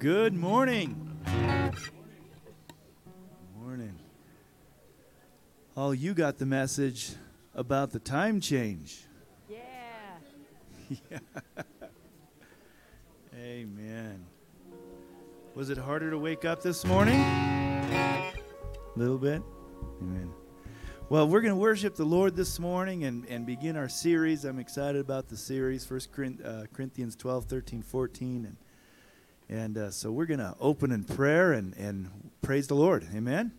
Good morning. Morning. Oh, you got the message about the time change. Yeah. yeah. Amen. Was it harder to wake up this morning? A little bit? Amen. Well, we're going to worship the Lord this morning and, and begin our series. I'm excited about the series, First uh, Corinthians 12, 13, 14. And and uh, so we're going to open in prayer and, and praise the Lord. Amen.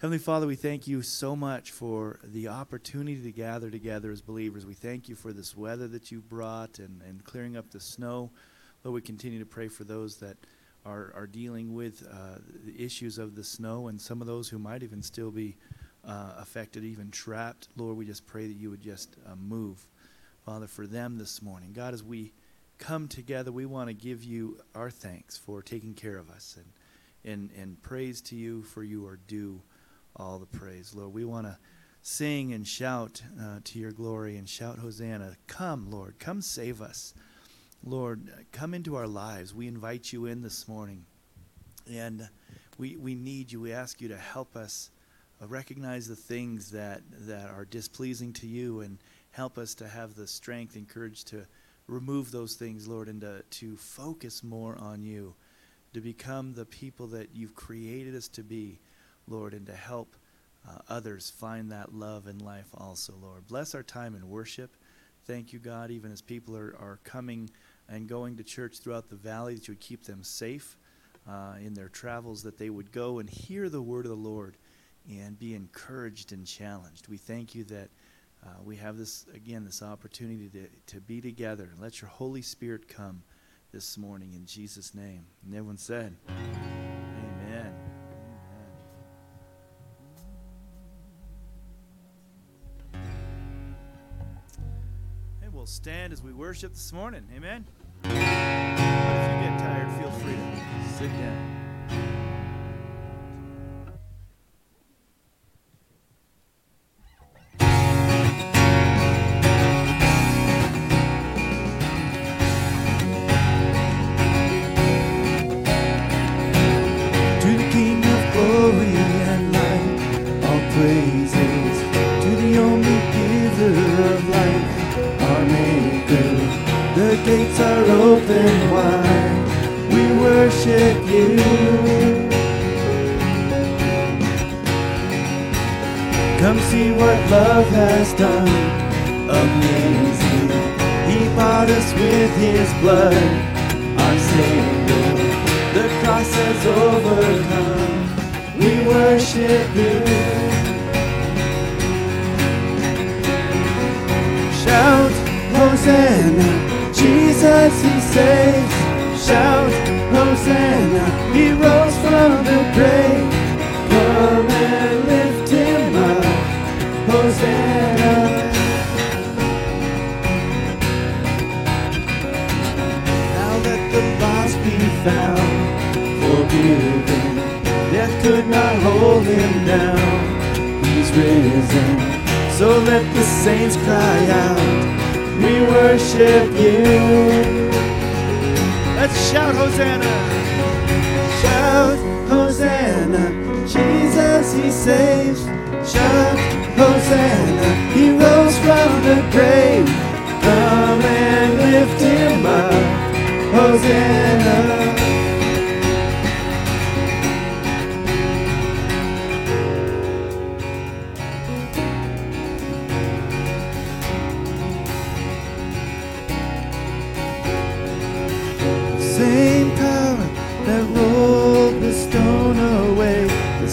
Heavenly Father, we thank you so much for the opportunity to gather together as believers. We thank you for this weather that you brought and, and clearing up the snow. Lord, we continue to pray for those that are, are dealing with uh, the issues of the snow and some of those who might even still be uh, affected, even trapped. Lord, we just pray that you would just uh, move, Father, for them this morning. God, as we come together, we want to give you our thanks for taking care of us and, and, and praise to you for you are due all the praise. Lord, we want to sing and shout uh, to your glory and shout Hosanna. Come, Lord, come save us. Lord, come into our lives. We invite you in this morning. And we, we need you. We ask you to help us uh, recognize the things that, that are displeasing to you and help us to have the strength and courage to remove those things, Lord, and to, to focus more on you, to become the people that you've created us to be, Lord, and to help uh, others find that love in life also, Lord. Bless our time in worship. Thank you, God, even as people are, are coming and going to church throughout the valley, that you would keep them safe uh, in their travels, that they would go and hear the word of the Lord and be encouraged and challenged. We thank you that uh, we have this, again, this opportunity to, to be together. Let your Holy Spirit come this morning in Jesus' name. And everyone said, Amen. Amen. And we'll stand as we worship this morning. Amen. But if you get tired, feel free to sit down.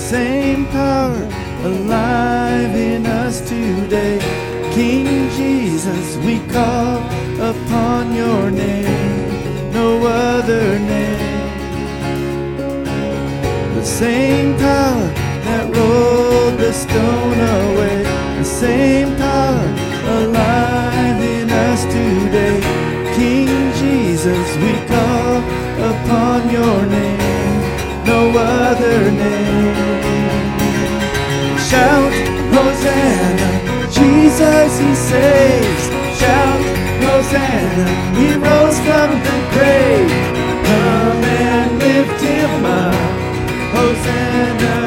same power alive. Jesus he saves. Shout, Hosanna, he rose from the grave. Come and lift him up, Hosanna.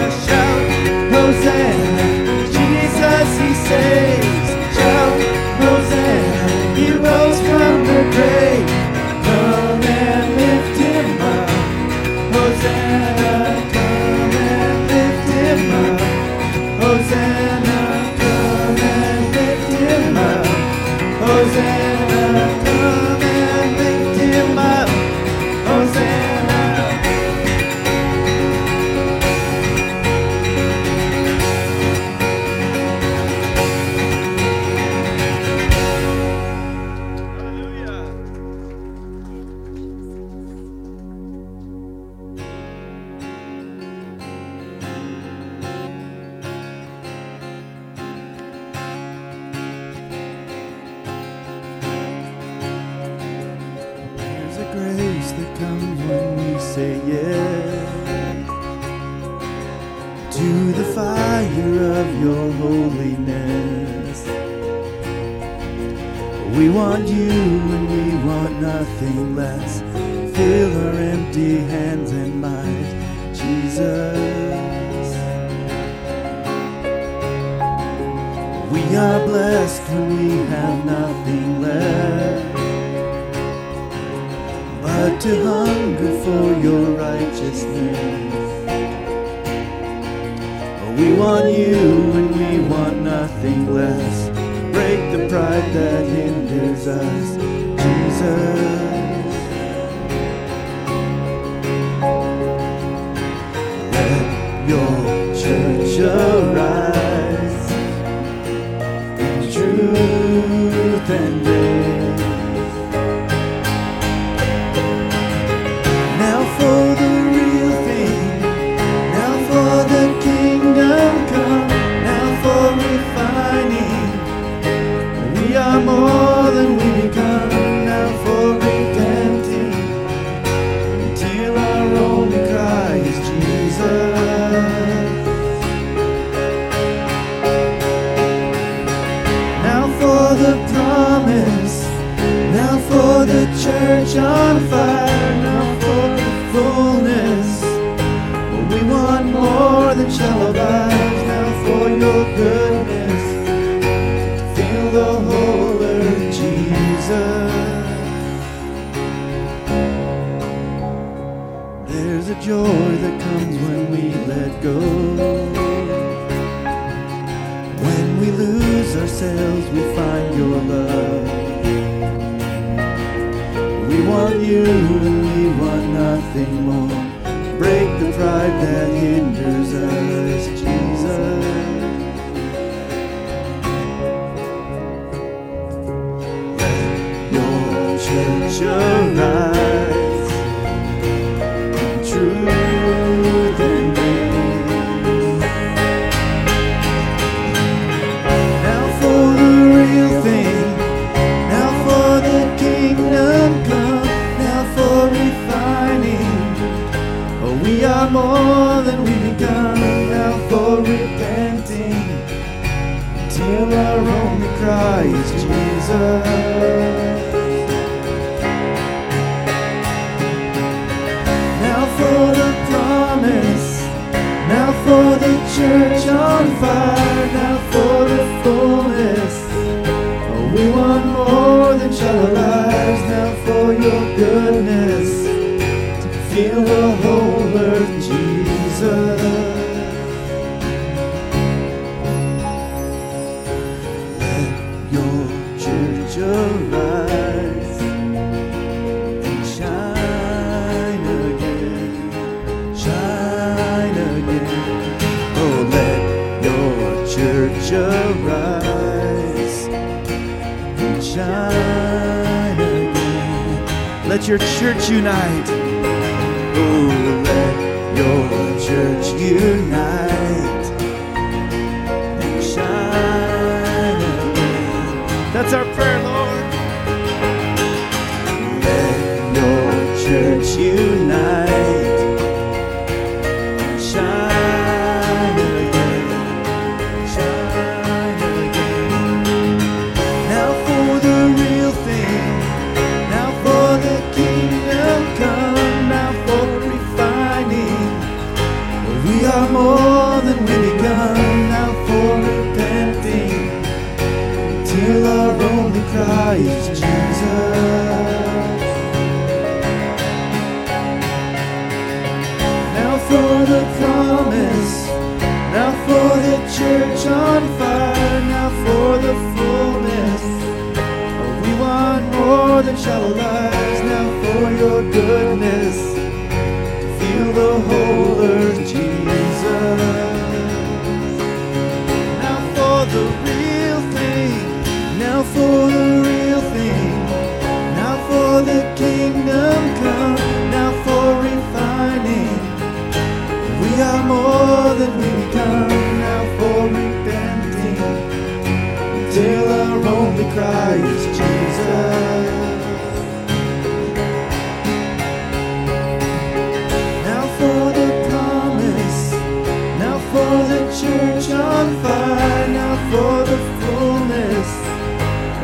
Church on fire, now for the fullness.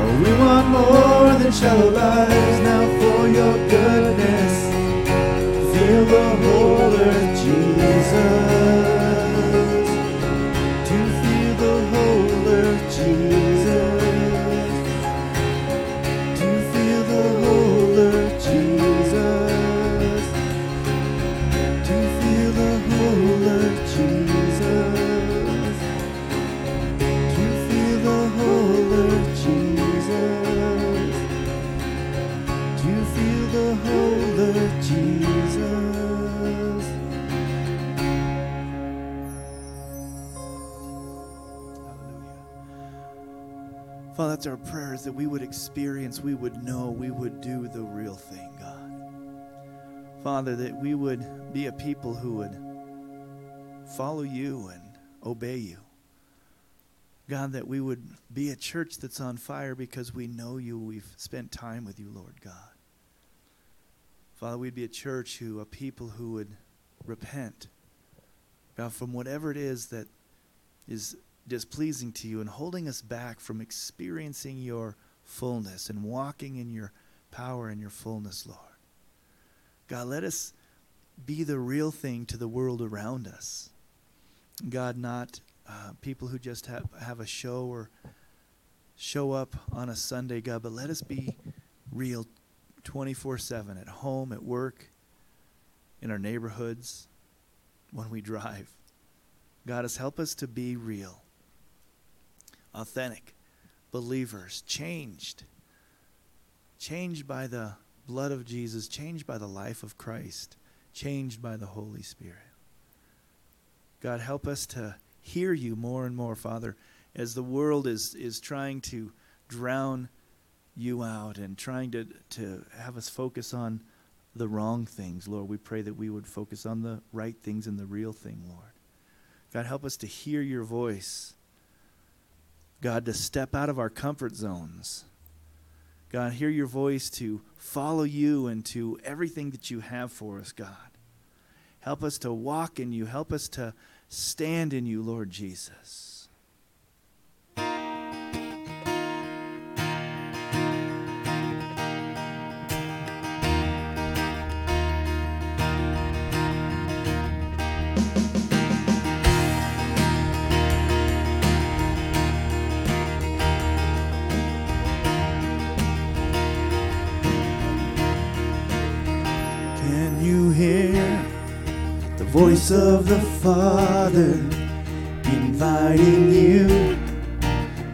Oh, we want more than shallow lives now for your goodness. Feel the whole earth, Jesus. That's our prayers that we would experience, we would know, we would do the real thing, God. Father, that we would be a people who would follow you and obey you. God, that we would be a church that's on fire because we know you. We've spent time with you, Lord God. Father, we'd be a church who, a people who would repent, God, from whatever it is that is displeasing to you and holding us back from experiencing your fullness and walking in your power and your fullness, Lord. God, let us be the real thing to the world around us. God, not uh, people who just have, have a show or show up on a Sunday, God, but let us be real 24 7 at home, at work, in our neighborhoods, when we drive. God, us help us to be real, authentic believers, changed, changed by the blood of Jesus, changed by the life of Christ, changed by the Holy Spirit. God, help us to hear you more and more, Father, as the world is, is trying to drown you out and trying to, to have us focus on the wrong things, Lord. We pray that we would focus on the right things and the real thing, Lord. God, help us to hear your voice. God, to step out of our comfort zones. God, hear your voice to follow you and to everything that you have for us, God. Help us to walk in you. Help us to stand in you, Lord Jesus. Voice of the Father inviting you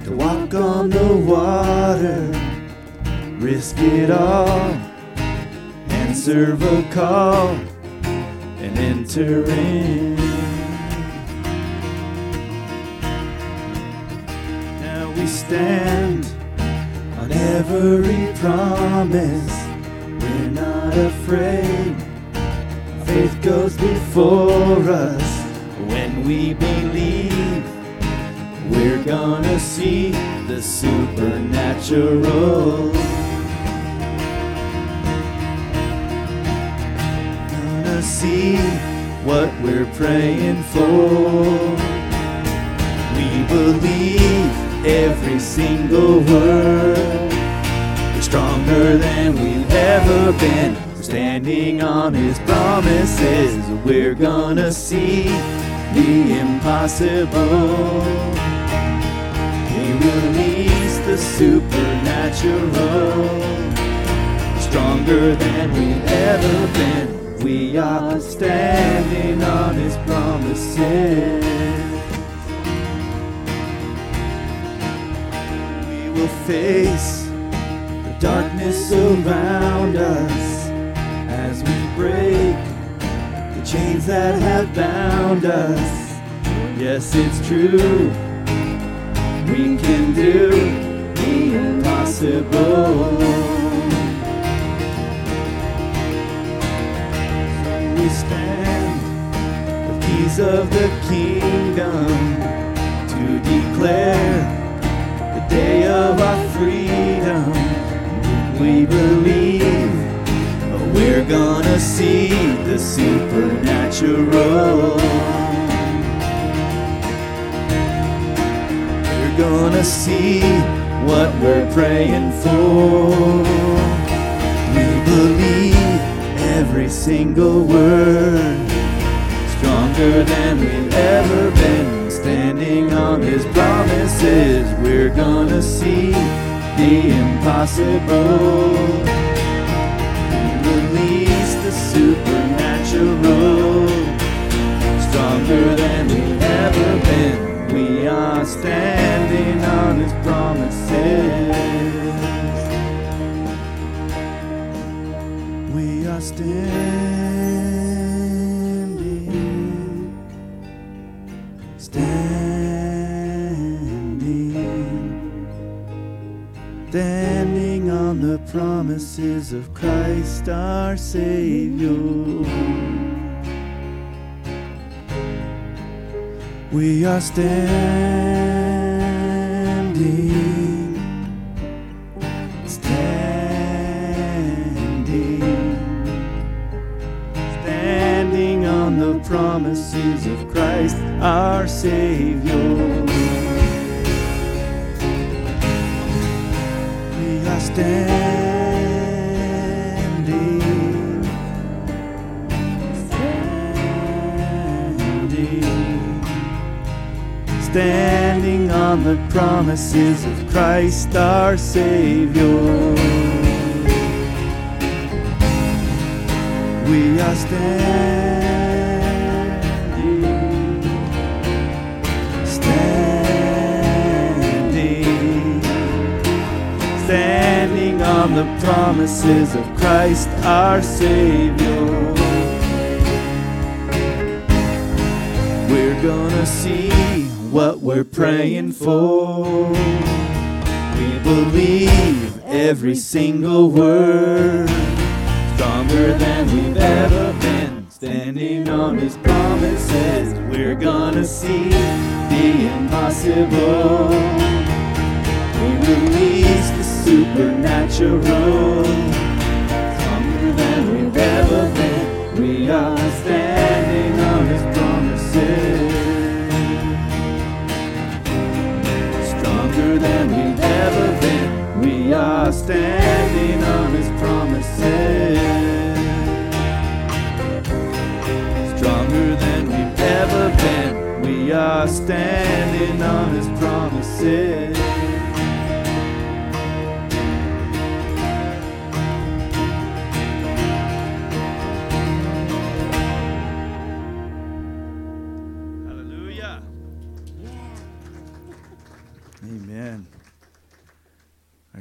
to walk on the water? Risk it all, answer a call, and enter in. Now we stand on every promise. We're not afraid. Faith goes before us. When we believe, we're gonna see the supernatural. Gonna see what we're praying for. We believe every single word. We're stronger than we've ever been standing on his promises, we're gonna see the impossible. He released the supernatural, stronger than we've ever been. We are standing on his promises. We will face the darkness around us chains that have bound us. Yes, it's true. We can do the impossible. we stand the keys of the kingdom to declare the day of our freedom. We believe we're gonna see the supernatural. We're gonna see what we're praying for. We believe every single word stronger than we've ever been standing on his promises we're gonna see the impossible stronger than we've ever been we are standing on his promises we are standing, standing, standing on the promises of Christ our Savior. We are standing, standing, standing on the promises of Christ our Savior. We are standing, standing, on the promises of Christ our Savior. We are standing, standing, standing on the promises of Christ our Savior. We're gonna see what we're praying for. We believe every single word stronger than we've ever been. Standing on his promises, we're gonna see the impossible. We release the supernatural. Stronger than we've ever been. We are standing standing on his promises. Stronger than we've ever been. We are standing on his promises.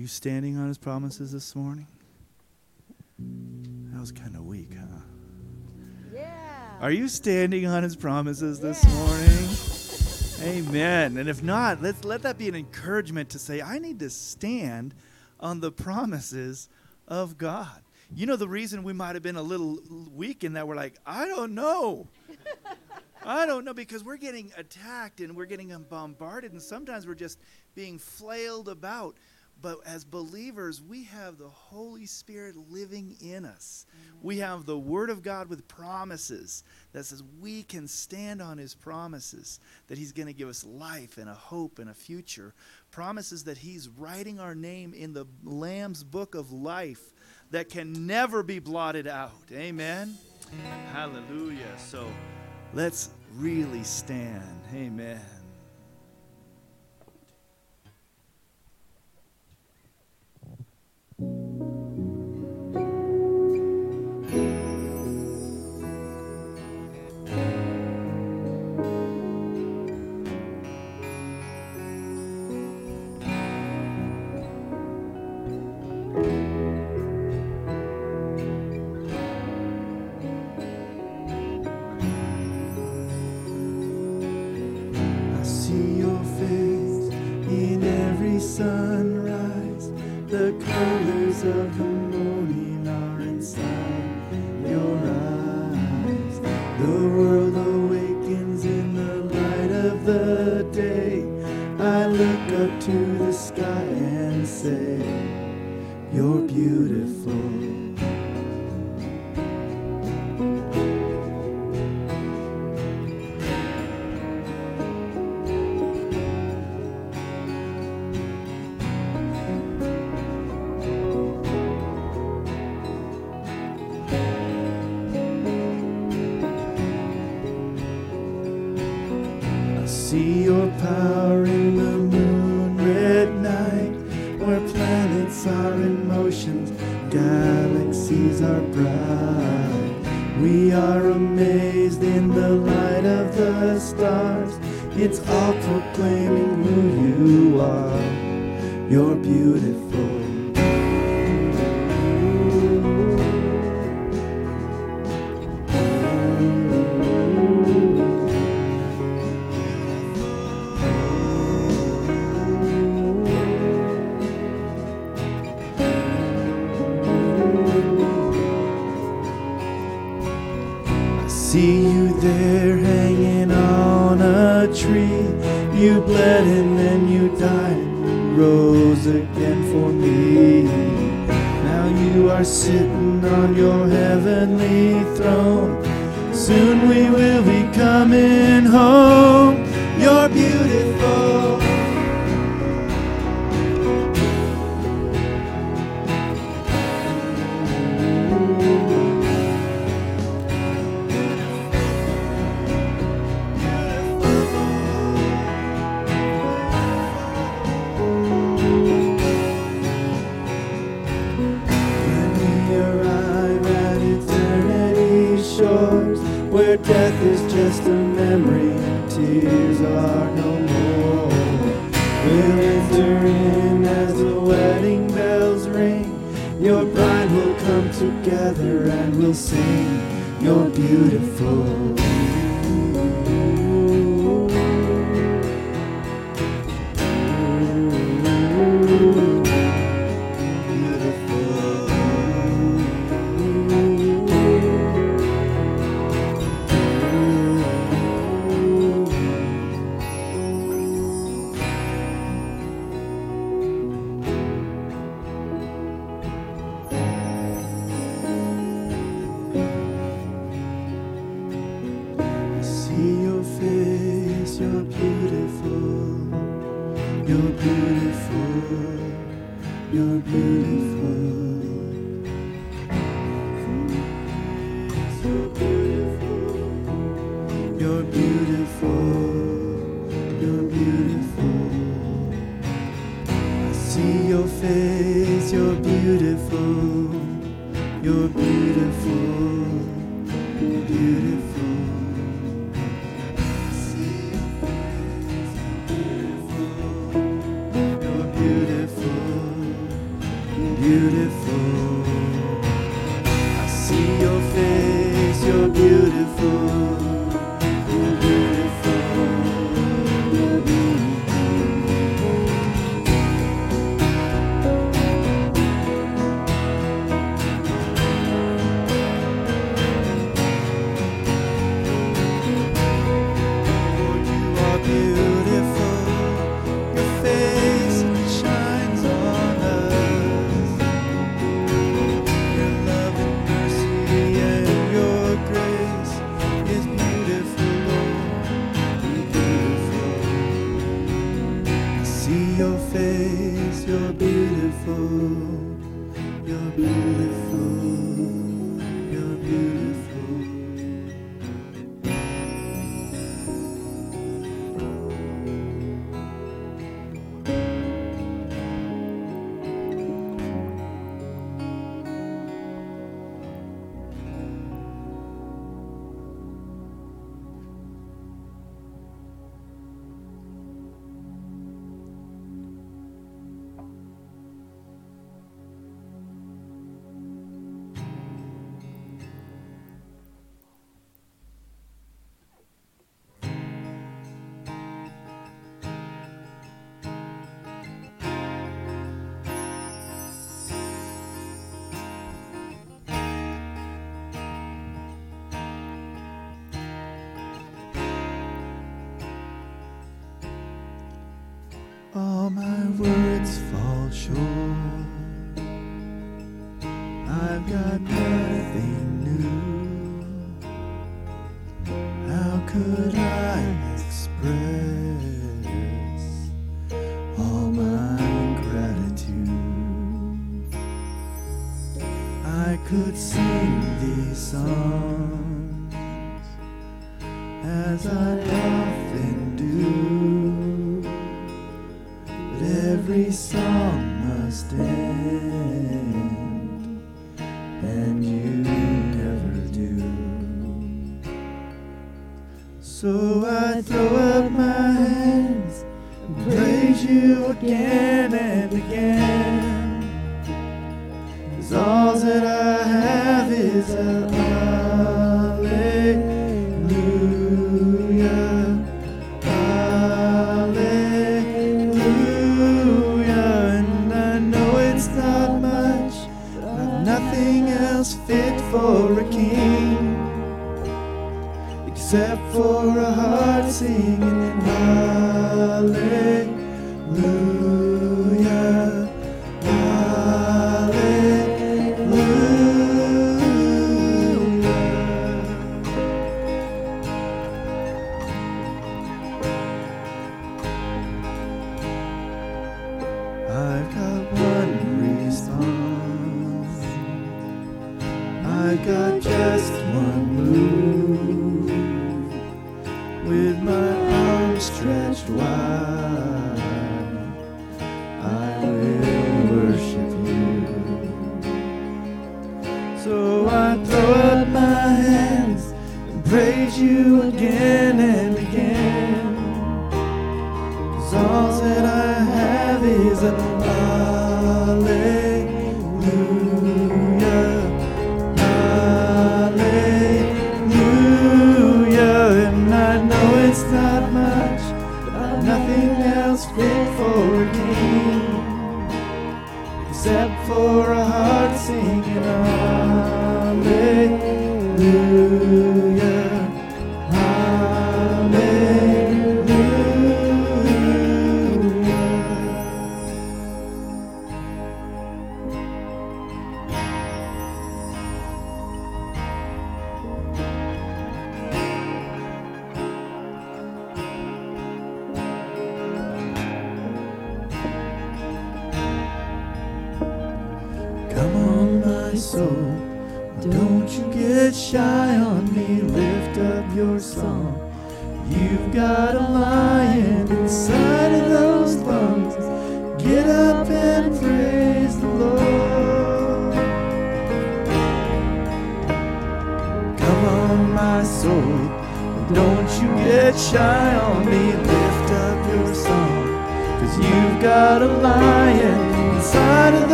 You standing on his promises this morning? That was kind of weak, huh? Yeah. Are you standing on his promises this Yeah. morning? Amen. And if not, let's let that be an encouragement to say, I need to stand on the promises of God. You know the reason we might have been a little weak in that we're like, I don't know. I don't know because we're getting attacked and we're getting bombarded and sometimes we're just being flailed about. But as believers, we have the Holy Spirit living in us. Mm-hmm. We have the Word of God with promises that says we can stand on His promises, that He's going to give us life and a hope and a future. Promises that He's writing our name in the Lamb's book of life that can never be blotted out. Amen. Hallelujah. So let's really stand. Amen. mercies are bright. We are amazed in the light of the stars. It's all proclaiming who you are. You're beautiful. You're beautiful.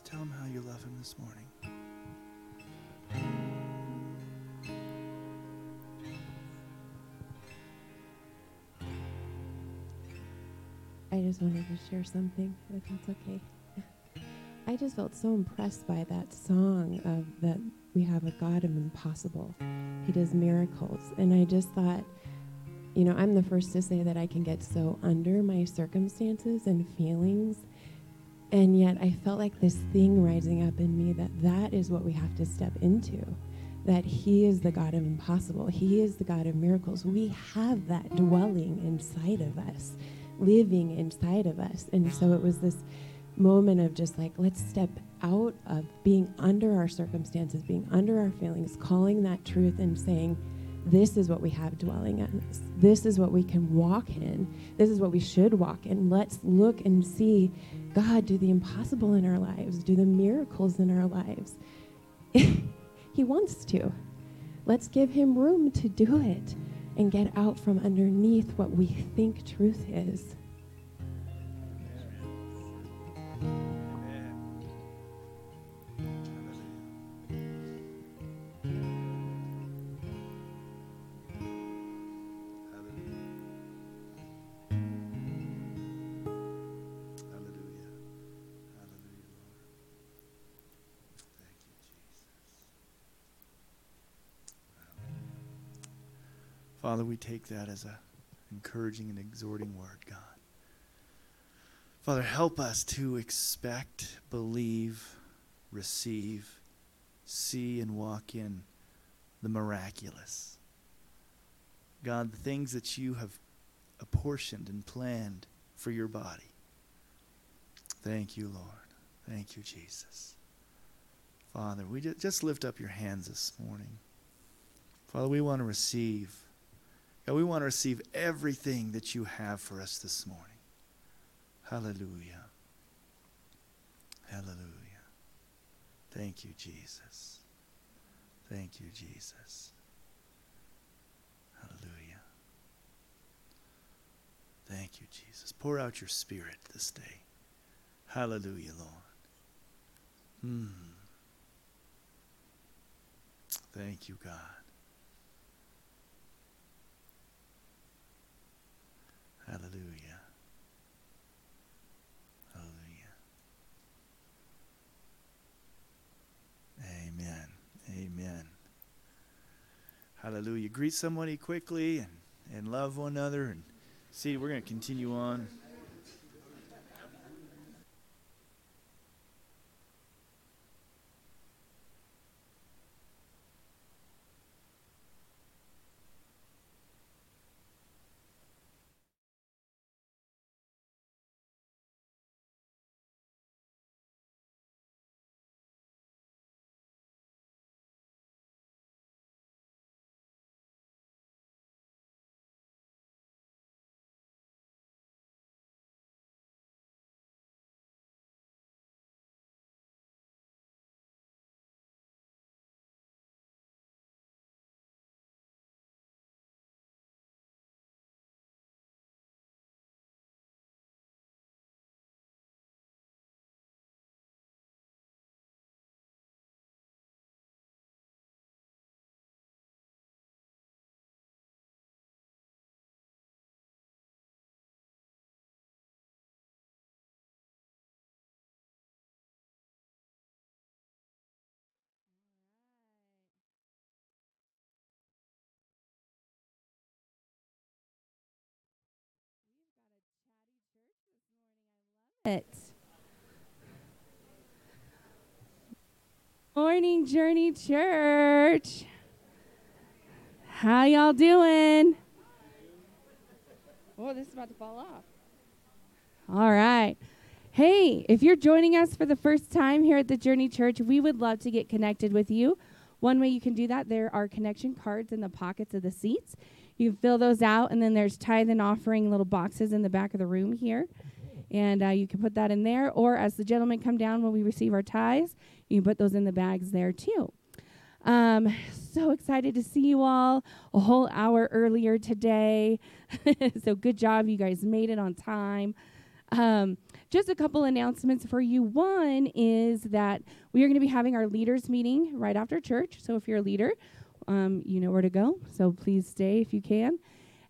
Just tell him how you love him this morning. I just wanted to share something, if that's okay. I just felt so impressed by that song of that we have a God of impossible. He does miracles. And I just thought, you know, I'm the first to say that I can get so under my circumstances and feelings. And yet I felt like this thing rising up in me that that is what we have to step into. That He is the God of impossible. He is the God of miracles. We have that dwelling inside of us, living inside of us. And so it was this moment of just like, let's step out of being under our circumstances, being under our feelings, calling that truth and saying, this is what we have dwelling in us. This is what we can walk in. This is what we should walk in. Let's look and see God do the impossible in our lives, do the miracles in our lives. he wants to. Let's give him room to do it and get out from underneath what we think truth is. Father, we take that as a encouraging and exhorting word, God. Father, help us to expect, believe, receive, see, and walk in the miraculous. God, the things that you have apportioned and planned for your body. Thank you, Lord. Thank you, Jesus. Father, we just lift up your hands this morning. Father, we want to receive God, we want to receive everything that you have for us this morning. Hallelujah. Hallelujah. Thank you, Jesus. Thank you, Jesus. Hallelujah. Thank you, Jesus. Pour out your spirit this day. Hallelujah, Lord. Hmm. Thank you, God. Hallelujah. Hallelujah. Amen. Amen. Hallelujah. Greet somebody quickly and, and love one another. And see, we're going to continue on. It. Morning Journey Church. How y'all doing? Oh, this is about to fall off. All right. Hey, if you're joining us for the first time here at the Journey Church, we would love to get connected with you. One way you can do that, there are connection cards in the pockets of the seats. You fill those out, and then there's tithe and offering little boxes in the back of the room here and uh, you can put that in there. Or as the gentlemen come down when we receive our ties, you can put those in the bags there too. Um, so excited to see you all a whole hour earlier today. so good job, you guys made it on time. Um, just a couple announcements for you. One is that we are going to be having our leaders meeting right after church. So if you're a leader, um, you know where to go. So please stay if you can.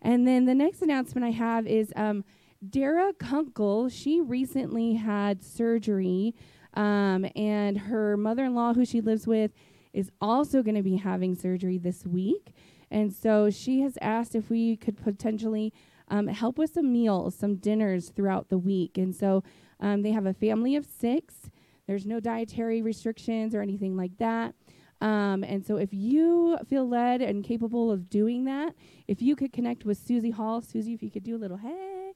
And then the next announcement I have is um, Dara Kunkel. She recently had surgery, um, and her mother in law, who she lives with, is also going to be having surgery this week. And so she has asked if we could potentially um, help with some meals, some dinners throughout the week. And so um, they have a family of six. There's no dietary restrictions or anything like that. Um, and so if you feel led and capable of doing that, if you could connect with Susie Hall, Susie, if you could do a little hey,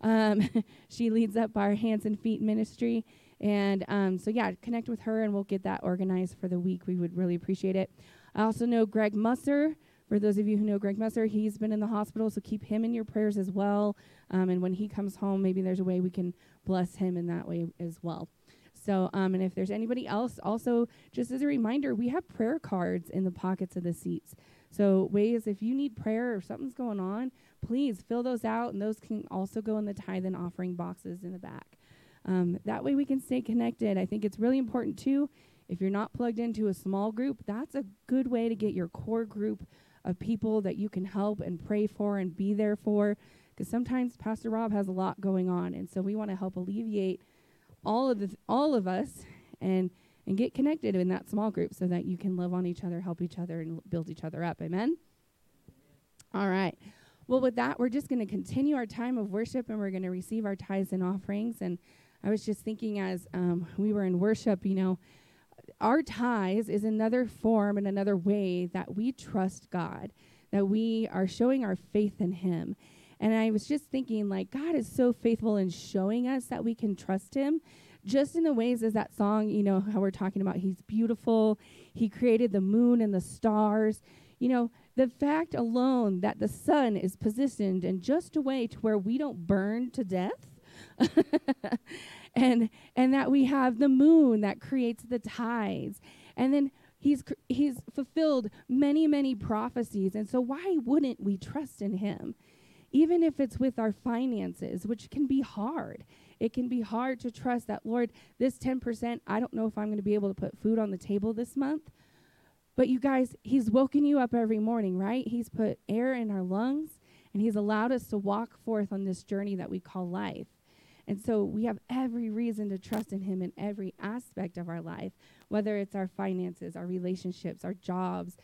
um, she leads up our hands and feet ministry. And um, so, yeah, connect with her and we'll get that organized for the week. We would really appreciate it. I also know Greg Musser. For those of you who know Greg Musser, he's been in the hospital, so keep him in your prayers as well. Um, and when he comes home, maybe there's a way we can bless him in that way as well. So, um, and if there's anybody else, also just as a reminder, we have prayer cards in the pockets of the seats. So, ways if you need prayer or something's going on, please fill those out, and those can also go in the tithe and offering boxes in the back. Um, that way we can stay connected. I think it's really important too. If you're not plugged into a small group, that's a good way to get your core group of people that you can help and pray for and be there for. Because sometimes Pastor Rob has a lot going on, and so we want to help alleviate all of the th- all of us and and get connected in that small group so that you can love on each other, help each other, and l- build each other up. Amen. All right. Well, with that, we're just going to continue our time of worship, and we're going to receive our tithes and offerings. And I was just thinking as um, we were in worship, you know, our tithes is another form and another way that we trust God, that we are showing our faith in Him. And I was just thinking, like, God is so faithful in showing us that we can trust Him, just in the ways as that song, you know, how we're talking about He's beautiful, He created the moon and the stars. You know, the fact alone that the sun is positioned in just a way to where we don't burn to death. and and that we have the moon that creates the tides. And then he's cr- he's fulfilled many many prophecies. And so why wouldn't we trust in him? Even if it's with our finances which can be hard. It can be hard to trust that lord this 10% i don't know if i'm going to be able to put food on the table this month but you guys he's woken you up every morning right he's put air in our lungs and he's allowed us to walk forth on this journey that we call life and so we have every reason to trust in Him in every aspect of our life, whether it's our finances, our relationships, our jobs,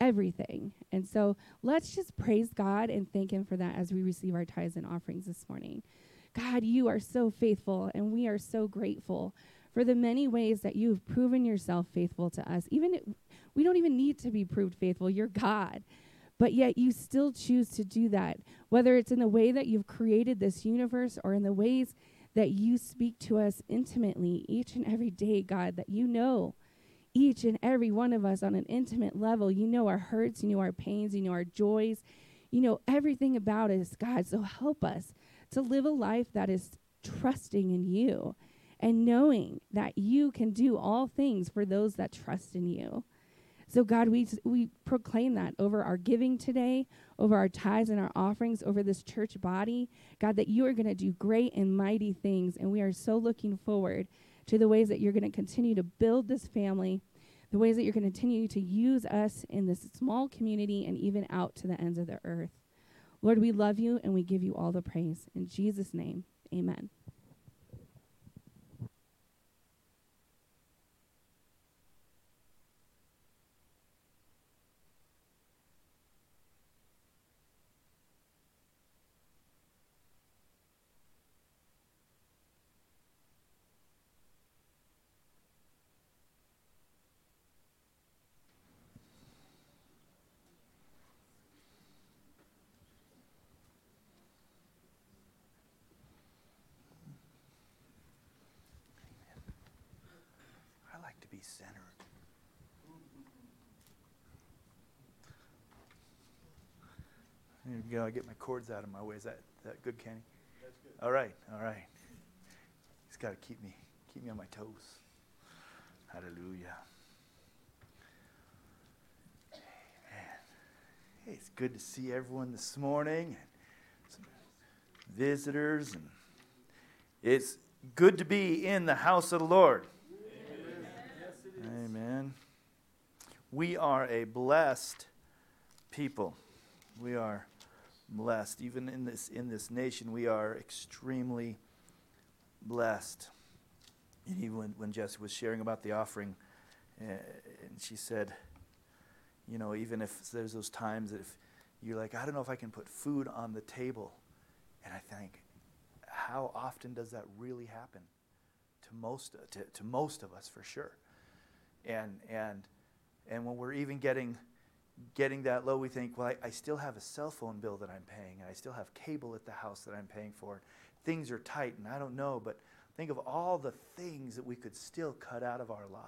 everything. And so let's just praise God and thank Him for that as we receive our tithes and offerings this morning. God, you are so faithful, and we are so grateful for the many ways that you have proven yourself faithful to us. Even we don't even need to be proved faithful. You're God. But yet you still choose to do that, whether it's in the way that you've created this universe or in the ways that you speak to us intimately each and every day, God, that you know each and every one of us on an intimate level. You know our hurts, you know our pains, you know our joys, you know everything about us, God. So help us to live a life that is trusting in you and knowing that you can do all things for those that trust in you. So, God, we, we proclaim that over our giving today, over our tithes and our offerings, over this church body. God, that you are going to do great and mighty things. And we are so looking forward to the ways that you're going to continue to build this family, the ways that you're going to continue to use us in this small community and even out to the ends of the earth. Lord, we love you and we give you all the praise. In Jesus' name, amen. I like to be centered. There we go. I get my cords out of my way. Is that, that good, Kenny? That's good. All right, all right. He's got to keep me keep me on my toes. Hallelujah. Amen. Hey, it's good to see everyone this morning and some visitors and it's Good to be in the house of the Lord. Amen. Amen. We are a blessed people. We are blessed. Even in this in this nation, we are extremely blessed. And even when, when Jesse was sharing about the offering, uh, and she said, you know, even if there's those times that if you're like, I don't know if I can put food on the table, and I think, how often does that really happen? To most, to, to most of us, for sure. And, and, and when we're even getting, getting that low, we think, well, I, I still have a cell phone bill that I'm paying, and I still have cable at the house that I'm paying for. Things are tight, and I don't know, but think of all the things that we could still cut out of our lives.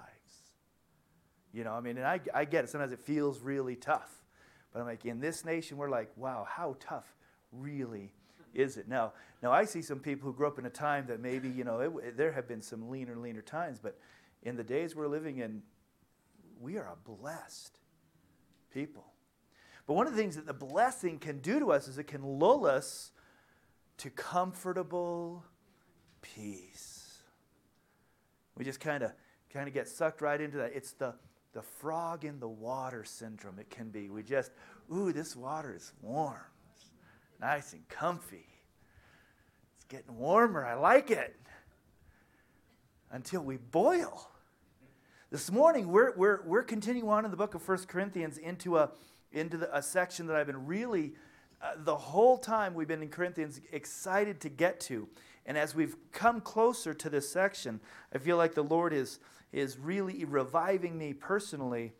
You know, I mean, and I, I get it. Sometimes it feels really tough. But I'm like, in this nation, we're like, wow, how tough really is it? Now, now I see some people who grew up in a time that maybe, you know, it, there have been some leaner, leaner times, but in the days we're living in, we are blessed people. But one of the things that the blessing can do to us is it can lull us to comfortable peace. We just kind of kind of get sucked right into that. It's the the frog in the water syndrome it can be. We just, ooh, this water is warm. It's nice and comfy. It's getting warmer. I like it. Until we boil. This morning, we're, we're, we're continuing on in the book of 1 Corinthians into a, into the, a section that I've been really, uh, the whole time we've been in Corinthians, excited to get to. And as we've come closer to this section, I feel like the Lord is is really reviving me personally,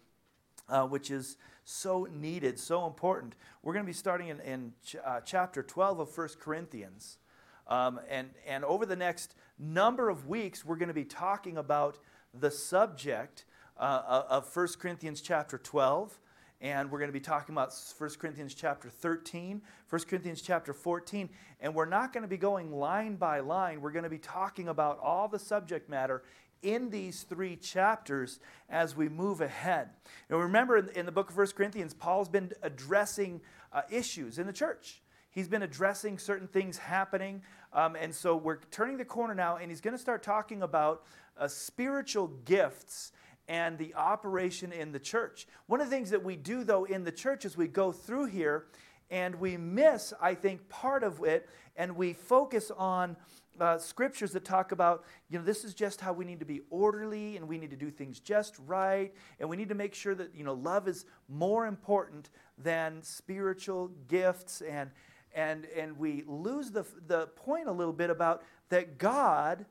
uh, which is so needed, so important. We're going to be starting in, in ch- uh, chapter 12 of 1 Corinthians. Um, and, and over the next number of weeks, we're going to be talking about the subject uh, of 1 Corinthians chapter 12 and we're going to be talking about 1 Corinthians chapter 13, 1 Corinthians chapter 14, and we're not going to be going line by line. We're going to be talking about all the subject matter in these three chapters as we move ahead. Now, remember in, in the book of 1 Corinthians, Paul's been addressing uh, issues in the church. He's been addressing certain things happening. Um, and so we're turning the corner now, and he's going to start talking about uh, spiritual gifts and the operation in the church. One of the things that we do, though, in the church is we go through here and we miss, I think, part of it, and we focus on uh, scriptures that talk about, you know, this is just how we need to be orderly and we need to do things just right. And we need to make sure that, you know, love is more important than spiritual gifts. And, and, and we lose the, the point a little bit about that God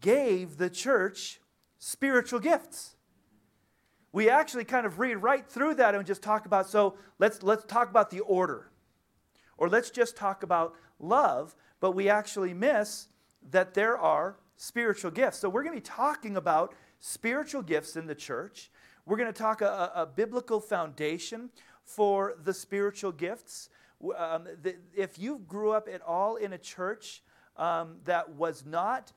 gave the church spiritual gifts. We actually kind of read right through that and just talk about, so let's, let's talk about the order. Or let's just talk about love but we actually miss that there are spiritual gifts. So we're going to be talking about spiritual gifts in the church. We're going to talk a, a biblical foundation for the spiritual gifts. Um, the, if you grew up at all in a church um, that was not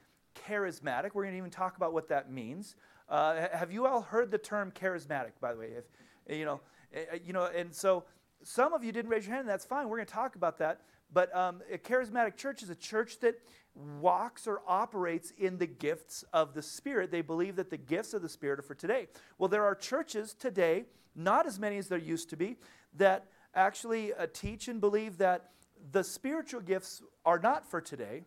charismatic, we're going to even talk about what that means. Uh, have you all heard the term charismatic, by the way? If, you know, eh, eh, you know, and so some of you didn't raise your hand, and that's fine. We're going to talk about that. But um, a charismatic church is a church that walks or operates in the gifts of the Spirit. They believe that the gifts of the Spirit are for today. Well, there are churches today, not as many as there used to be, that actually uh, teach and believe that the spiritual gifts are not for today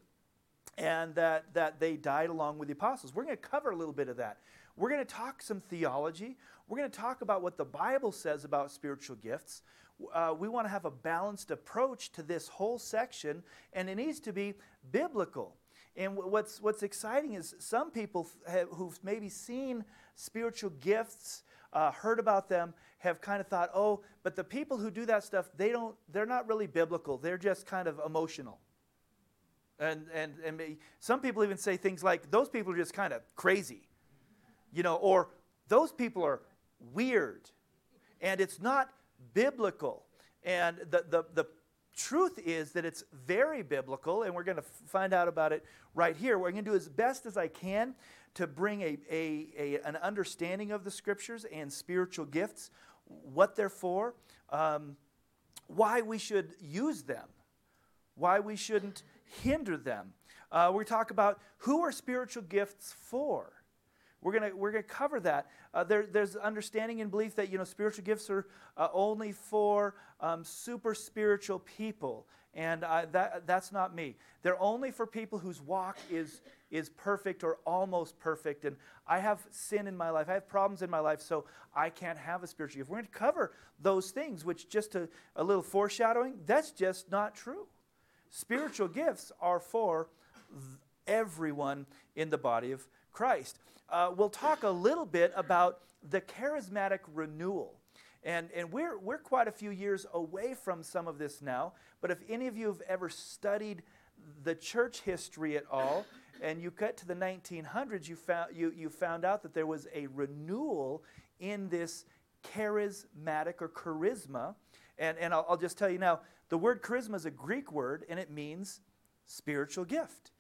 and that, that they died along with the apostles. We're going to cover a little bit of that. We're going to talk some theology. We're going to talk about what the Bible says about spiritual gifts uh, we want to have a balanced approach to this whole section, and it needs to be biblical. And what's, what's exciting is some people have, who've maybe seen spiritual gifts, uh, heard about them, have kind of thought, oh, but the people who do that stuff, they don't, they're not really biblical. They're just kind of emotional. And, and, and some people even say things like, those people are just kind of crazy, you know, or those people are weird. And it's not biblical. And the, the, the truth is that it's very biblical, and we're going to find out about it right here. What I'm going to do as best as I can to bring a, a, a, an understanding of the scriptures and spiritual gifts, what they're for, um, why we should use them, why we shouldn't hinder them. Uh, we talk about who are spiritual gifts for. We're going we're gonna cover that. Uh, there, there's understanding and belief that you know, spiritual gifts are uh, only for um, super spiritual people. And uh, that, that's not me. They're only for people whose walk is, is perfect or almost perfect. And I have sin in my life, I have problems in my life, so I can't have a spiritual gift. We're going to cover those things, which just a, a little foreshadowing, that's just not true. Spiritual gifts are for everyone in the body of Christ. Uh, we'll talk a little bit about the charismatic renewal. And, and we're, we're quite a few years away from some of this now, but if any of you have ever studied the church history at all, and you cut to the 1900s, you found, you, you found out that there was a renewal in this charismatic or charisma. And, and I'll, I'll just tell you now the word charisma is a Greek word, and it means spiritual gift.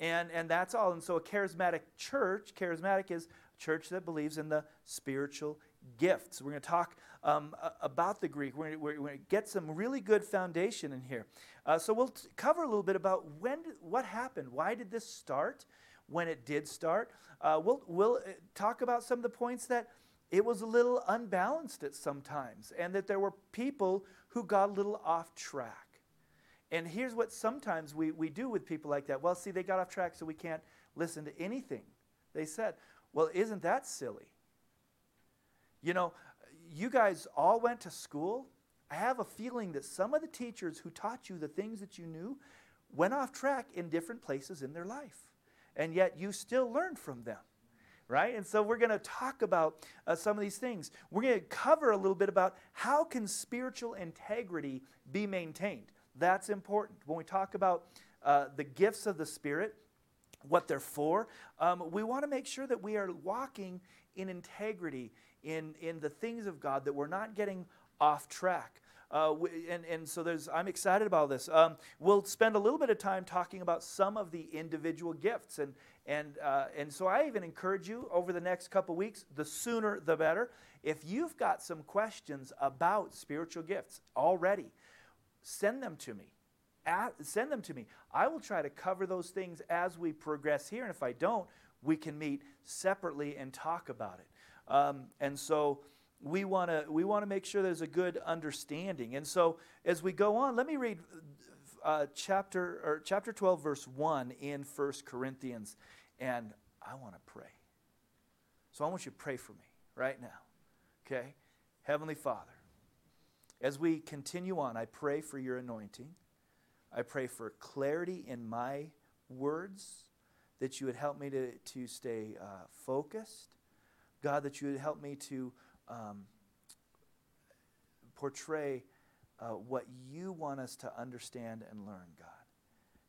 And, and that's all. And so a charismatic church, charismatic is a church that believes in the spiritual gifts. We're going to talk um, about the Greek. We're going, to, get some really good foundation in here. Uh, so we'll t- cover a little bit about when, what happened. Why did this start? When it did start. Uh, we'll, we'll uh, talk about some of the points that it was a little unbalanced at some times and that there were people who got a little off track. And here's what sometimes we, we do with people like that. Well, see, they got off track, so we can't listen to anything they said. Well, isn't that silly? You know, you guys all went to school. I have a feeling that some of the teachers who taught you the things that you knew went off track in different places in their life. And yet you still learned from them right and so we're going to talk about uh, some of these things we're going to cover a little bit about how can spiritual integrity be maintained that's important. When we talk about uh, the gifts of the Spirit, what they're for, um, we want to make sure that we are walking in integrity in, in the things of God, that we're not getting off track. Uh, and, and so there's, I'm excited about this. Um, we'll spend a little bit of time talking about some of the individual gifts. And, and, uh, and so I even encourage you over the next couple weeks, the sooner the better. If you've got some questions about spiritual gifts already, send them to me. Send them to me. I will try to cover those things as we progress here. And if I don't, we can meet separately and talk about it. Um, and so we want to we want to make sure there's a good understanding. And so as we go on, let me read uh, chapter or chapter 12, verse 1 in 1 Corinthians. And I want to pray. So I want you to pray for me right now. Okay? Heavenly Father, as we continue on, I pray for your anointing. I pray for clarity in my words, that you would help me to, to stay uh, focused. God, that you would help me to um, portray uh, what you want us to understand and learn, God.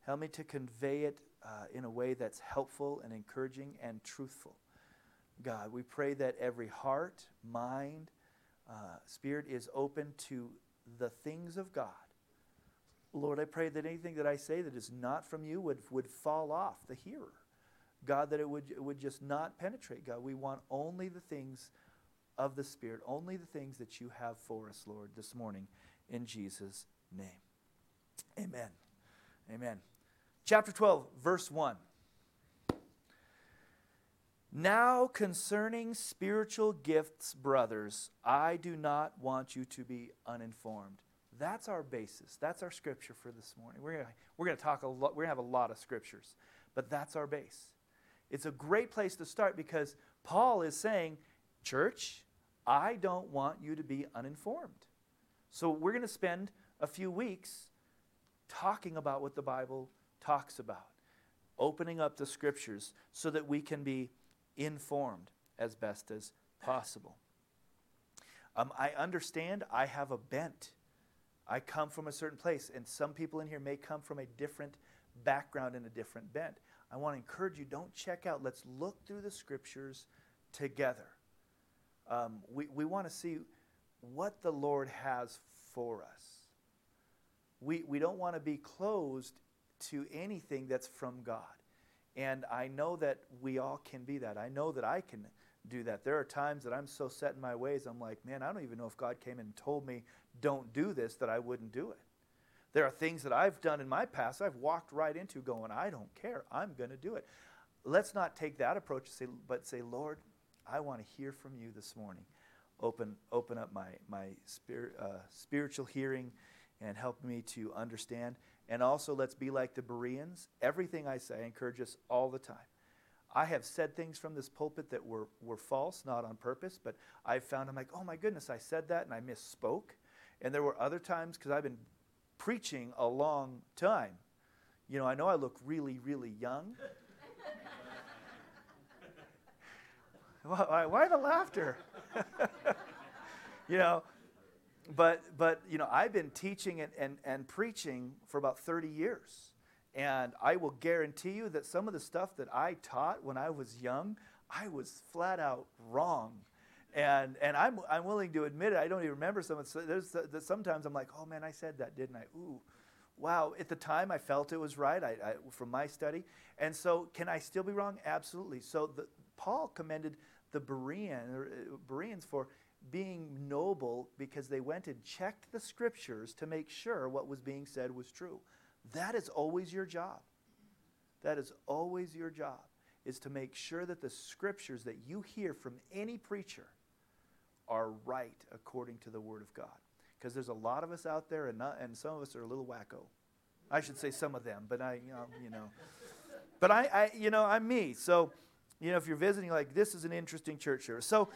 Help me to convey it uh, in a way that's helpful and encouraging and truthful. God, we pray that every heart, mind, uh, spirit is open to the things of God. Lord, I pray that anything that I say that is not from you would, would fall off the hearer. God, that it would, it would just not penetrate. God, we want only the things of the Spirit, only the things that you have for us, Lord, this morning, in Jesus' name. Amen. Amen. Chapter 12, verse 1. Now, concerning spiritual gifts, brothers, I do not want you to be uninformed. That's our basis. That's our scripture for this morning. We're going we're to talk a lot, we're going to have a lot of scriptures, but that's our base. It's a great place to start because Paul is saying, Church, I don't want you to be uninformed. So we're going to spend a few weeks talking about what the Bible talks about, opening up the scriptures so that we can be informed as best as possible. Um, I understand I have a bent. I come from a certain place, and some people in here may come from a different background and a different bent. I want to encourage you don't check out. Let's look through the scriptures together. Um, we, we want to see what the Lord has for us. We, we don't want to be closed to anything that's from God. And I know that we all can be that. I know that I can do that. There are times that I'm so set in my ways, I'm like, man, I don't even know if God came and told me, don't do this, that I wouldn't do it. There are things that I've done in my past I've walked right into going, I don't care. I'm going to do it. Let's not take that approach, say, but say, Lord, I want to hear from you this morning. Open, open up my, my spirit, uh, spiritual hearing and help me to understand. And also, let's be like the Bereans. Everything I say, I encourage us all the time. I have said things from this pulpit that were, were false, not on purpose, but I've found I'm like, oh my goodness, I said that and I misspoke. And there were other times, because I've been preaching a long time. You know, I know I look really, really young. why, why the laughter? you know, but, but, you know, I've been teaching and, and, and preaching for about 30 years. And I will guarantee you that some of the stuff that I taught when I was young, I was flat out wrong and and I'm I'm willing to admit it. I don't even remember some. There's sometimes I'm like, oh man, I said that, didn't I? Ooh, wow. At the time, I felt it was right. I, I from my study, and so can I still be wrong? Absolutely. So the, Paul commended the Berean, uh, Bereans for being noble because they went and checked the scriptures to make sure what was being said was true. That is always your job. That is always your job, is to make sure that the scriptures that you hear from any preacher are right according to the Word of God. Because there's a lot of us out there, and, not, and some of us are a little wacko. I should say some of them, but I, you know, you know. But I, I, you know, I'm me. So, you know, if you're visiting, like this is an interesting church here. So,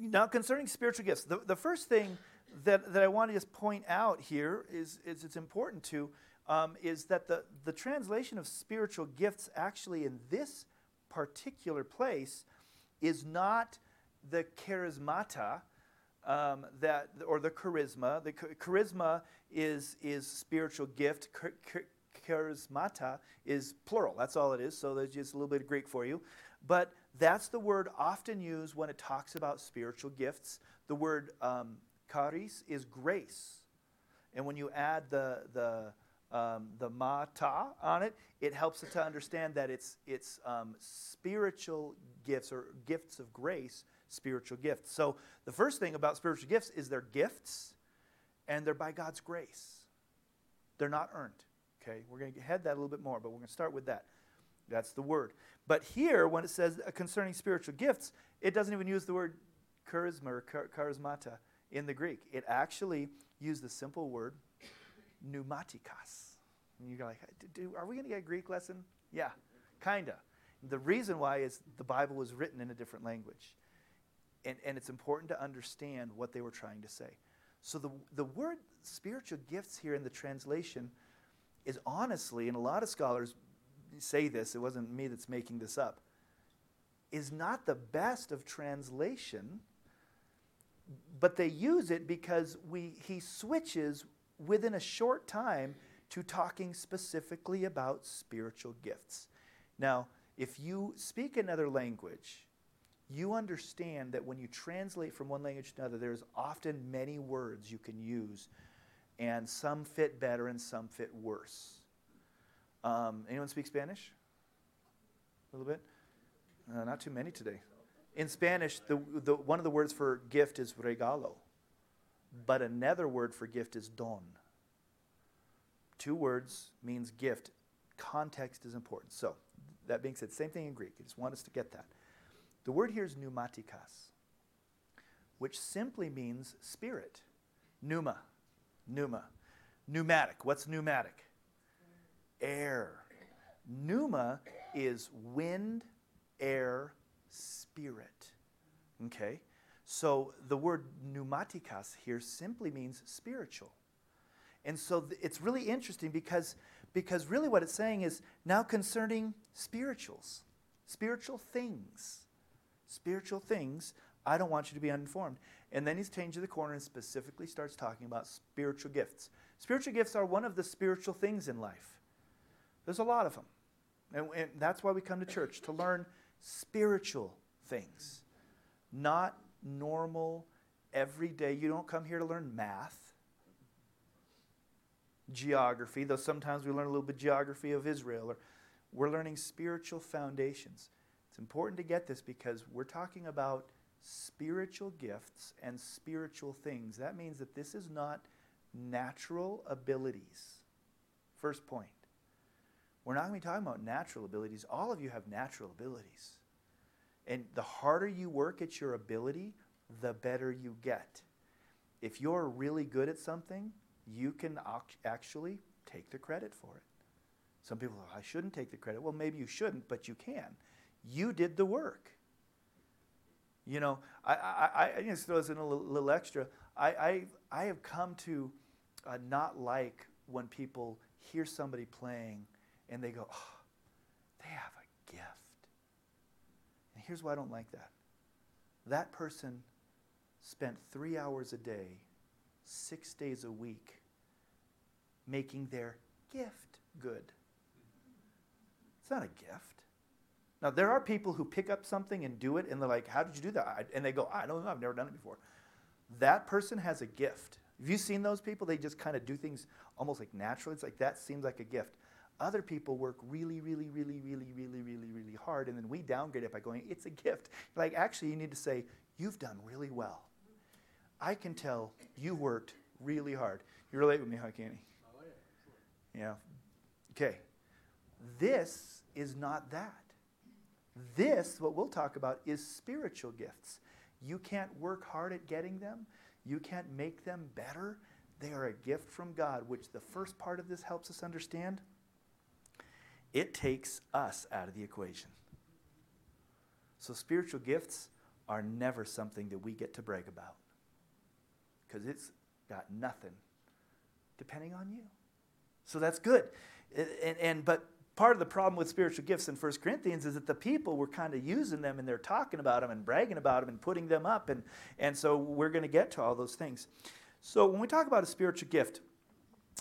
now concerning spiritual gifts, the, the first thing that, that I want to just point out here is, is it's important to um, is that the, the translation of spiritual gifts actually in this particular place is not the charismata, um, that or the charisma. The charisma is is spiritual gift. charismata is plural. That's all it is. So there's just a little bit of Greek for you. But that's the word often used when it talks about spiritual gifts. The word um, charis is grace, and when you add the the um, the mata on it, it helps us to understand that it's it's um, spiritual gifts or gifts of grace spiritual gifts. So, the first thing about spiritual gifts is they're gifts and they're by God's grace. They're not earned. Okay? We're going to head that a little bit more, but we're going to start with that. That's the word. But here, when it says concerning spiritual gifts, it doesn't even use the word charisma or charismata in the Greek. It actually used the simple word pneumatikos. And you're like, are we going to get a Greek lesson? Yeah, kind of. The reason why is the Bible was written in a different language and, and it's important to understand what they were trying to say. So the, the word spiritual gifts here in the translation is honestly, and a lot of scholars say this, it wasn't me that's making this up, is not the best of translation, but they use it because we, he switches within a short time to talking specifically about spiritual gifts. Now, if you speak another language, you understand that when you translate from one language to another, there's often many words you can use, and some fit better and some fit worse. Um, anyone speak Spanish? A little bit? Uh, not too many today. In Spanish, the, the, one of the words for gift is regalo, but another word for gift is don. Two words means gift. Context is important. So, that being said, same thing in Greek. I just want us to get that. The word here is pneumatikas, which simply means spirit. Pneuma, pneuma. Pneumatic. What's pneumatic? Air. Pneuma is wind, air, spirit. Okay? So the word pneumatikas here simply means spiritual. And so th- it's really interesting because, because really what it's saying is now concerning spirituals, spiritual things spiritual things, I don't want you to be uninformed. And then he's changed the corner and specifically starts talking about spiritual gifts. Spiritual gifts are one of the spiritual things in life. There's a lot of them. And, and that's why we come to church, to learn spiritual things, not normal, everyday. You don't come here to learn math, geography, though sometimes we learn a little bit geography of Israel. Or we're learning spiritual foundations. It's important to get this because we're talking about spiritual gifts and spiritual things. That means that this is not natural abilities. First point. We're not going to be talking about natural abilities. All of you have natural abilities. And the harder you work at your ability, the better you get. If you're really good at something, you can actually take the credit for it. Some people, say, I shouldn't take the credit. Well, maybe you shouldn't, but you can. You did the work. You know, I, I, I just throw this in a little, little extra. I, I, I have come to uh, not like when people hear somebody playing and they go, oh, they have a gift. And here's why I don't like that. That person spent three hours a day, six days a week, making their gift good. It's not a gift. Now, there are people who pick up something and do it, and they're like, How did you do that? And they go, I don't know, I've never done it before. That person has a gift. Have you seen those people? They just kind of do things almost like naturally. It's like that seems like a gift. Other people work really, really, really, really, really, really, really hard, and then we downgrade it by going, It's a gift. Like, actually, you need to say, You've done really well. I can tell you worked really hard. You relate with me, huh, Kenny? Oh, yeah. Yeah. Okay. This is not that. This, what we'll talk about, is spiritual gifts. You can't work hard at getting them, you can't make them better. They are a gift from God, which the first part of this helps us understand. It takes us out of the equation. So, spiritual gifts are never something that we get to brag about because it's got nothing depending on you. So that's good. And, and, but part of the problem with spiritual gifts in 1 Corinthians is that the people were kind of using them and they're talking about them and bragging about them and putting them up. And, and so we're going to get to all those things. So when we talk about a spiritual gift,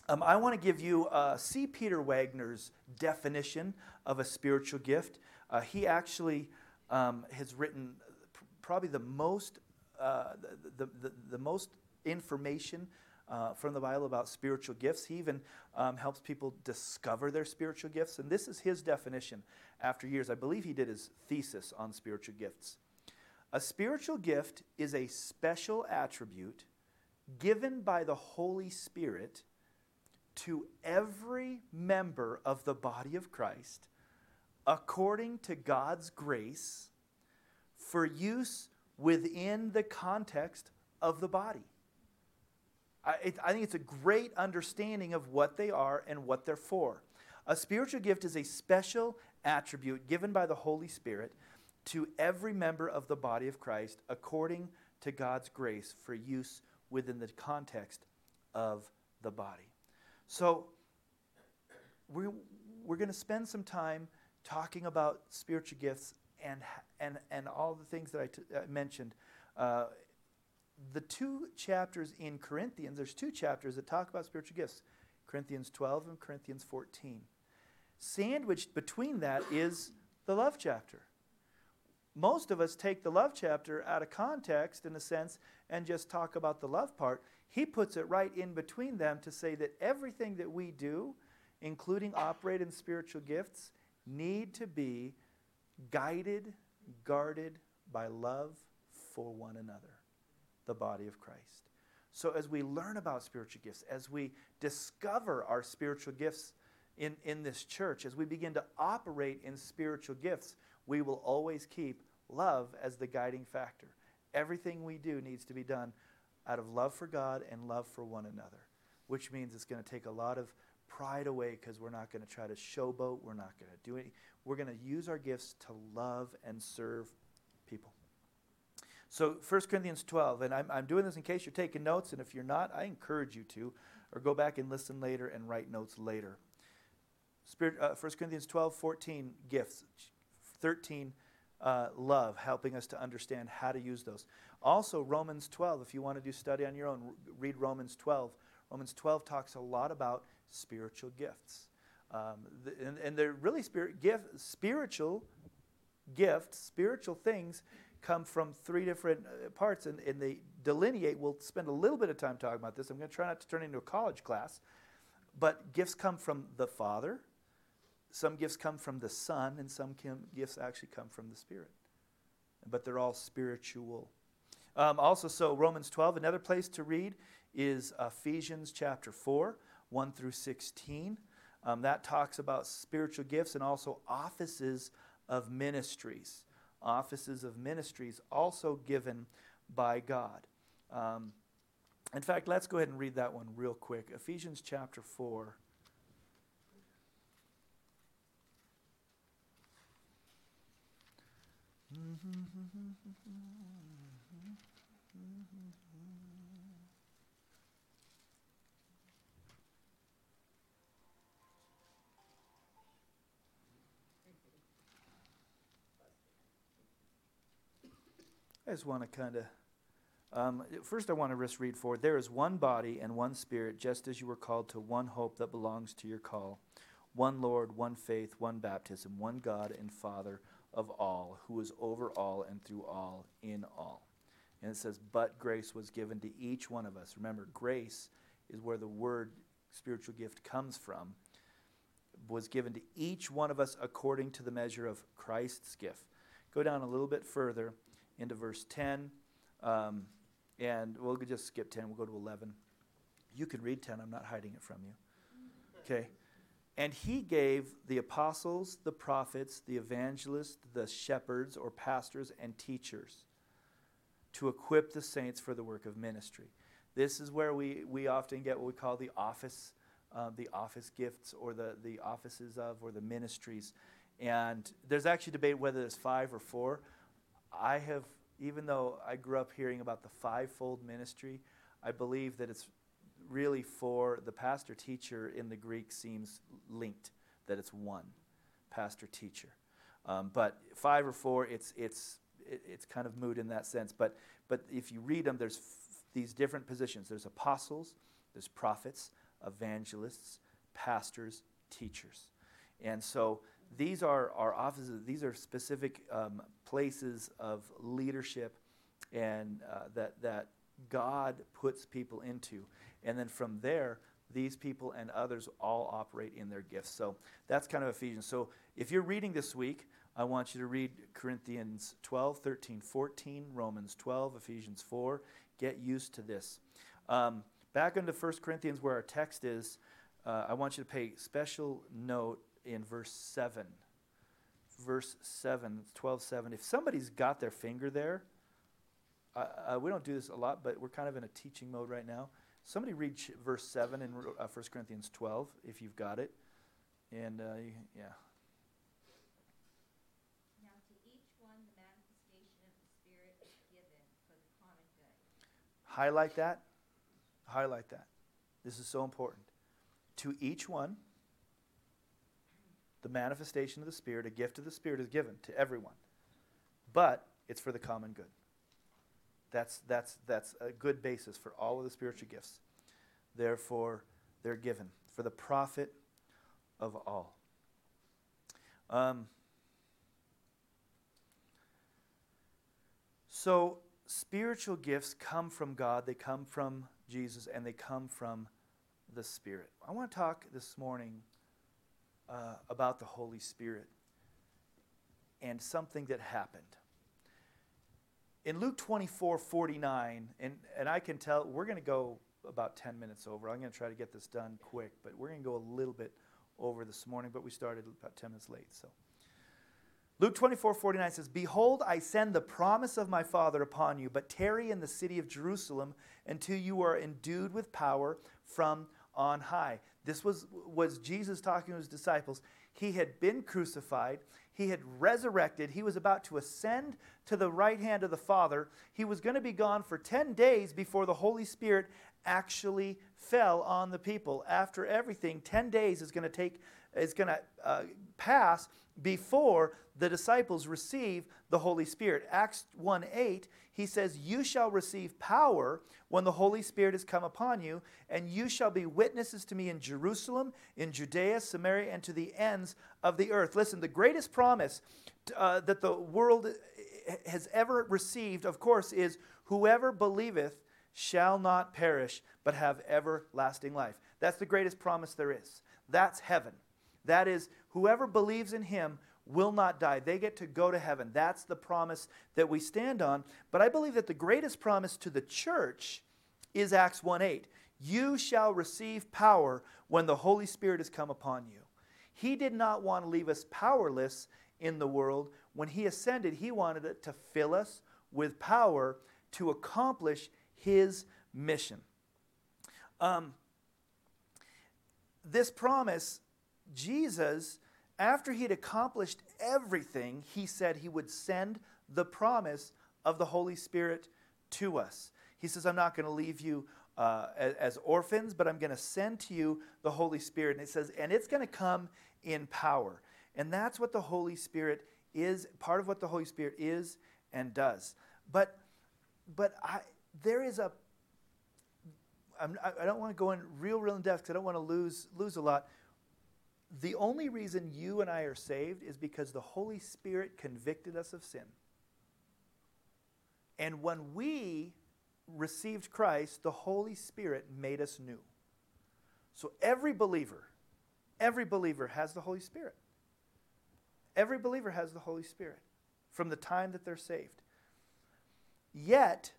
um, I want to give you uh, C. Peter Wagner's definition of a spiritual gift. Uh, he actually um, has written probably the most, uh, the, the, the, most information uh, from the Bible about spiritual gifts. He even um, helps people discover their spiritual gifts. And this is his definition after years. I believe he did his thesis on spiritual gifts. A spiritual gift is a special attribute given by the Holy Spirit to every member of the body of Christ according to God's grace for use within the context of the body. I, it, I think it's a great understanding of what they are and what they're for. A spiritual gift is a special attribute given by the Holy Spirit to every member of the body of Christ according to God's grace for use within the context of the body. So, we're, we're going to spend some time talking about spiritual gifts and, and, and all the things that I uh, mentioned uh, the two chapters in Corinthians, there's two chapters that talk about spiritual gifts Corinthians 12 and Corinthians 14. Sandwiched between that is the love chapter. Most of us take the love chapter out of context, in a sense, and just talk about the love part. He puts it right in between them to say that everything that we do, including operate in spiritual gifts, need to be guided, guarded by love for one another the body of Christ. So, as we learn about spiritual gifts, as we discover our spiritual gifts in, in this church, as we begin to operate in spiritual gifts, we will always keep love as the guiding factor. Everything we do needs to be done out of love for God and love for one another, which means it's going to take a lot of pride away because we're not going to try to showboat. We're not going to do it. We're going to use our gifts to love and serve people. So 1 Corinthians 12, and I'm, I'm doing this in case you're taking notes, and if you're not, I encourage you to, or go back and listen later and write notes later. Spirit, uh, 1 Corinthians 12, 14, gifts. 13, uh, love, helping us to understand how to use those. Also, Romans 12, if you want to do study on your own, read Romans 12. Romans 12 talks a lot about spiritual gifts. Um, and, and they're really spirit, gift, spiritual gifts, spiritual things come from three different uh, parts, and, and they delineate. We'll spend a little bit of time talking about this. I'm going to try not to turn into a college class. But gifts come from the Father, some gifts come from the Son, and some gifts actually come from the Spirit. But they're all spiritual. Um, also, so Romans 12, another place to read is Ephesians chapter 4, 1 through 16. Um, that talks about spiritual gifts and also offices of ministries. Offices of ministries also given by God. Um, in fact, let's go ahead and read that one real quick. Ephesians chapter 4. I just want to kind of um, first, I want to just read forward. There is one body and one spirit, just as you were called to one hope that belongs to your call. One Lord, one faith, one baptism, one God and Father of all, who is over all and through all, in all. And it says, But grace was given to each one of us. Remember, grace is where the word spiritual gift comes from. Was given to each one of us according to the measure of Christ's gift. Go down a little bit further into verse 10. Um, and we'll just skip 10. We'll go to 11. You can read 10. I'm not hiding it from you. Okay. And he gave the apostles, the prophets, the evangelists, the shepherds or pastors and teachers to equip the saints for the work of ministry. This is where we, we often get what we call the office, uh, the office gifts or the, the offices of or the ministries. And there's actually debate whether it's five or four. I have even though I grew up hearing about the fivefold ministry, I believe that it's really for the pastor teacher in the Greek seems linked, that it's one pastor teacher. Um, but five or four, it's, it's, it's kind of moot in that sense. But, but if you read them, there's f- these different positions there's apostles, there's prophets, evangelists, pastors, teachers. And so these are our offices, these are specific um, places of leadership and uh, that, that God puts people into. And then from there, these people and others all operate in their gifts. So that's kind of Ephesians. So if you're reading this week, I want you to read Corinthians 12, 13, 14, Romans 12, Ephesians 4. Get used to this. Um, back into 1 Corinthians, where our text is, uh, I want you to pay special note in verse 7. Verse 7, 12, 7. If somebody's got their finger there, uh, uh, we don't do this a lot, but we're kind of in a teaching mode right now. Somebody read ch- verse 7 in uh, 1 Corinthians 12, if you've got it. And, uh, yeah. Now to each one the manifestation of the Spirit is given for the common good. Highlight that. Highlight that. This is so important. To each one, the manifestation of the Spirit, a gift of the Spirit, is given to everyone. But it's for the common good. That's, that's, that's a good basis for all of the spiritual gifts. Therefore, they're given for the profit of all. Um, so, spiritual gifts come from God, they come from Jesus, and they come from the Spirit. I want to talk this morning uh, about the Holy Spirit and something that happened. In Luke 24 49, and, and I can tell we're going to go about 10 minutes over. I'm going to try to get this done quick, but we're going to go a little bit over this morning, but we started about 10 minutes late. So. Luke 24, 49 says, Behold, I send the promise of my Father upon you, but tarry in the city of Jerusalem until you are endued with power from on high. This was, was Jesus talking to his disciples. He had been crucified, he had resurrected, he was about to ascend to the right hand of the Father. He was going to be gone for 10 days before the Holy Spirit actually fell on the people. After everything, 10 days is going to take is going to uh, pass before the disciples receive the Holy Spirit. Acts 1 8, he says, You shall receive power when the Holy Spirit has come upon you, and you shall be witnesses to me in Jerusalem, in Judea, Samaria, and to the ends of the earth. Listen, the greatest promise uh, that the world has ever received, of course, is whoever believeth shall not perish, but have everlasting life. That's the greatest promise there is. That's heaven. That is, whoever believes in him will not die. They get to go to heaven. That's the promise that we stand on. But I believe that the greatest promise to the church is Acts 1 8. You shall receive power when the Holy Spirit has come upon you. He did not want to leave us powerless in the world. When He ascended, He wanted it to fill us with power to accomplish His mission. Um, this promise, Jesus, after He had accomplished everything, He said He would send the promise of the Holy Spirit to us. He says, I'm not going to leave you uh, as, as orphans, but I'm going to send to you the Holy Spirit. And it says, and it's going to come in power. And that's what the Holy Spirit is, part of what the Holy Spirit is and does. But, but I, there is a, I'm, I don't want to go in real, real in depth because I don't want to lose, lose a lot. The only reason you and I are saved is because the Holy Spirit convicted us of sin. And when we received Christ, the Holy Spirit made us new. So every believer, every believer has the Holy Spirit. Every believer has the Holy Spirit from the time that they're saved. Yet,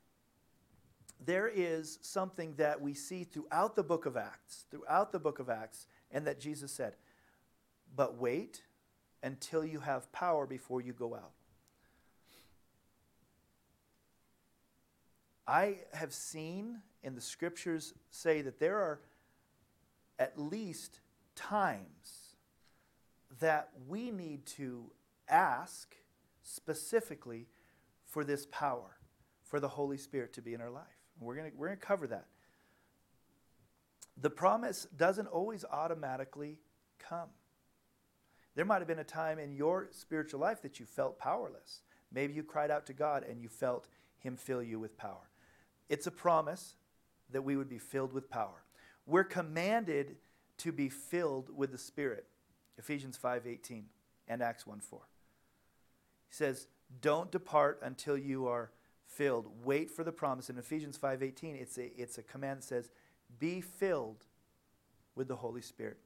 there is something that we see throughout the book of Acts, throughout the book of Acts, and that Jesus said, but wait until you have power before you go out. I have seen in the scriptures say that there are at least times that we need to ask specifically for this power, for the Holy Spirit to be in our life. We're going we're going to cover that. The promise doesn't always automatically come. There might have been a time in your spiritual life that you felt powerless. Maybe you cried out to God and you felt Him fill you with power. It's a promise that we would be filled with power. We're commanded to be filled with the Spirit. Ephesians 5:18 and Acts 1:4. He says, "Don't depart until you are filled. Wait for the promise." In Ephesians 5:18, it's a it's a command that says, "Be filled with the Holy Spirit."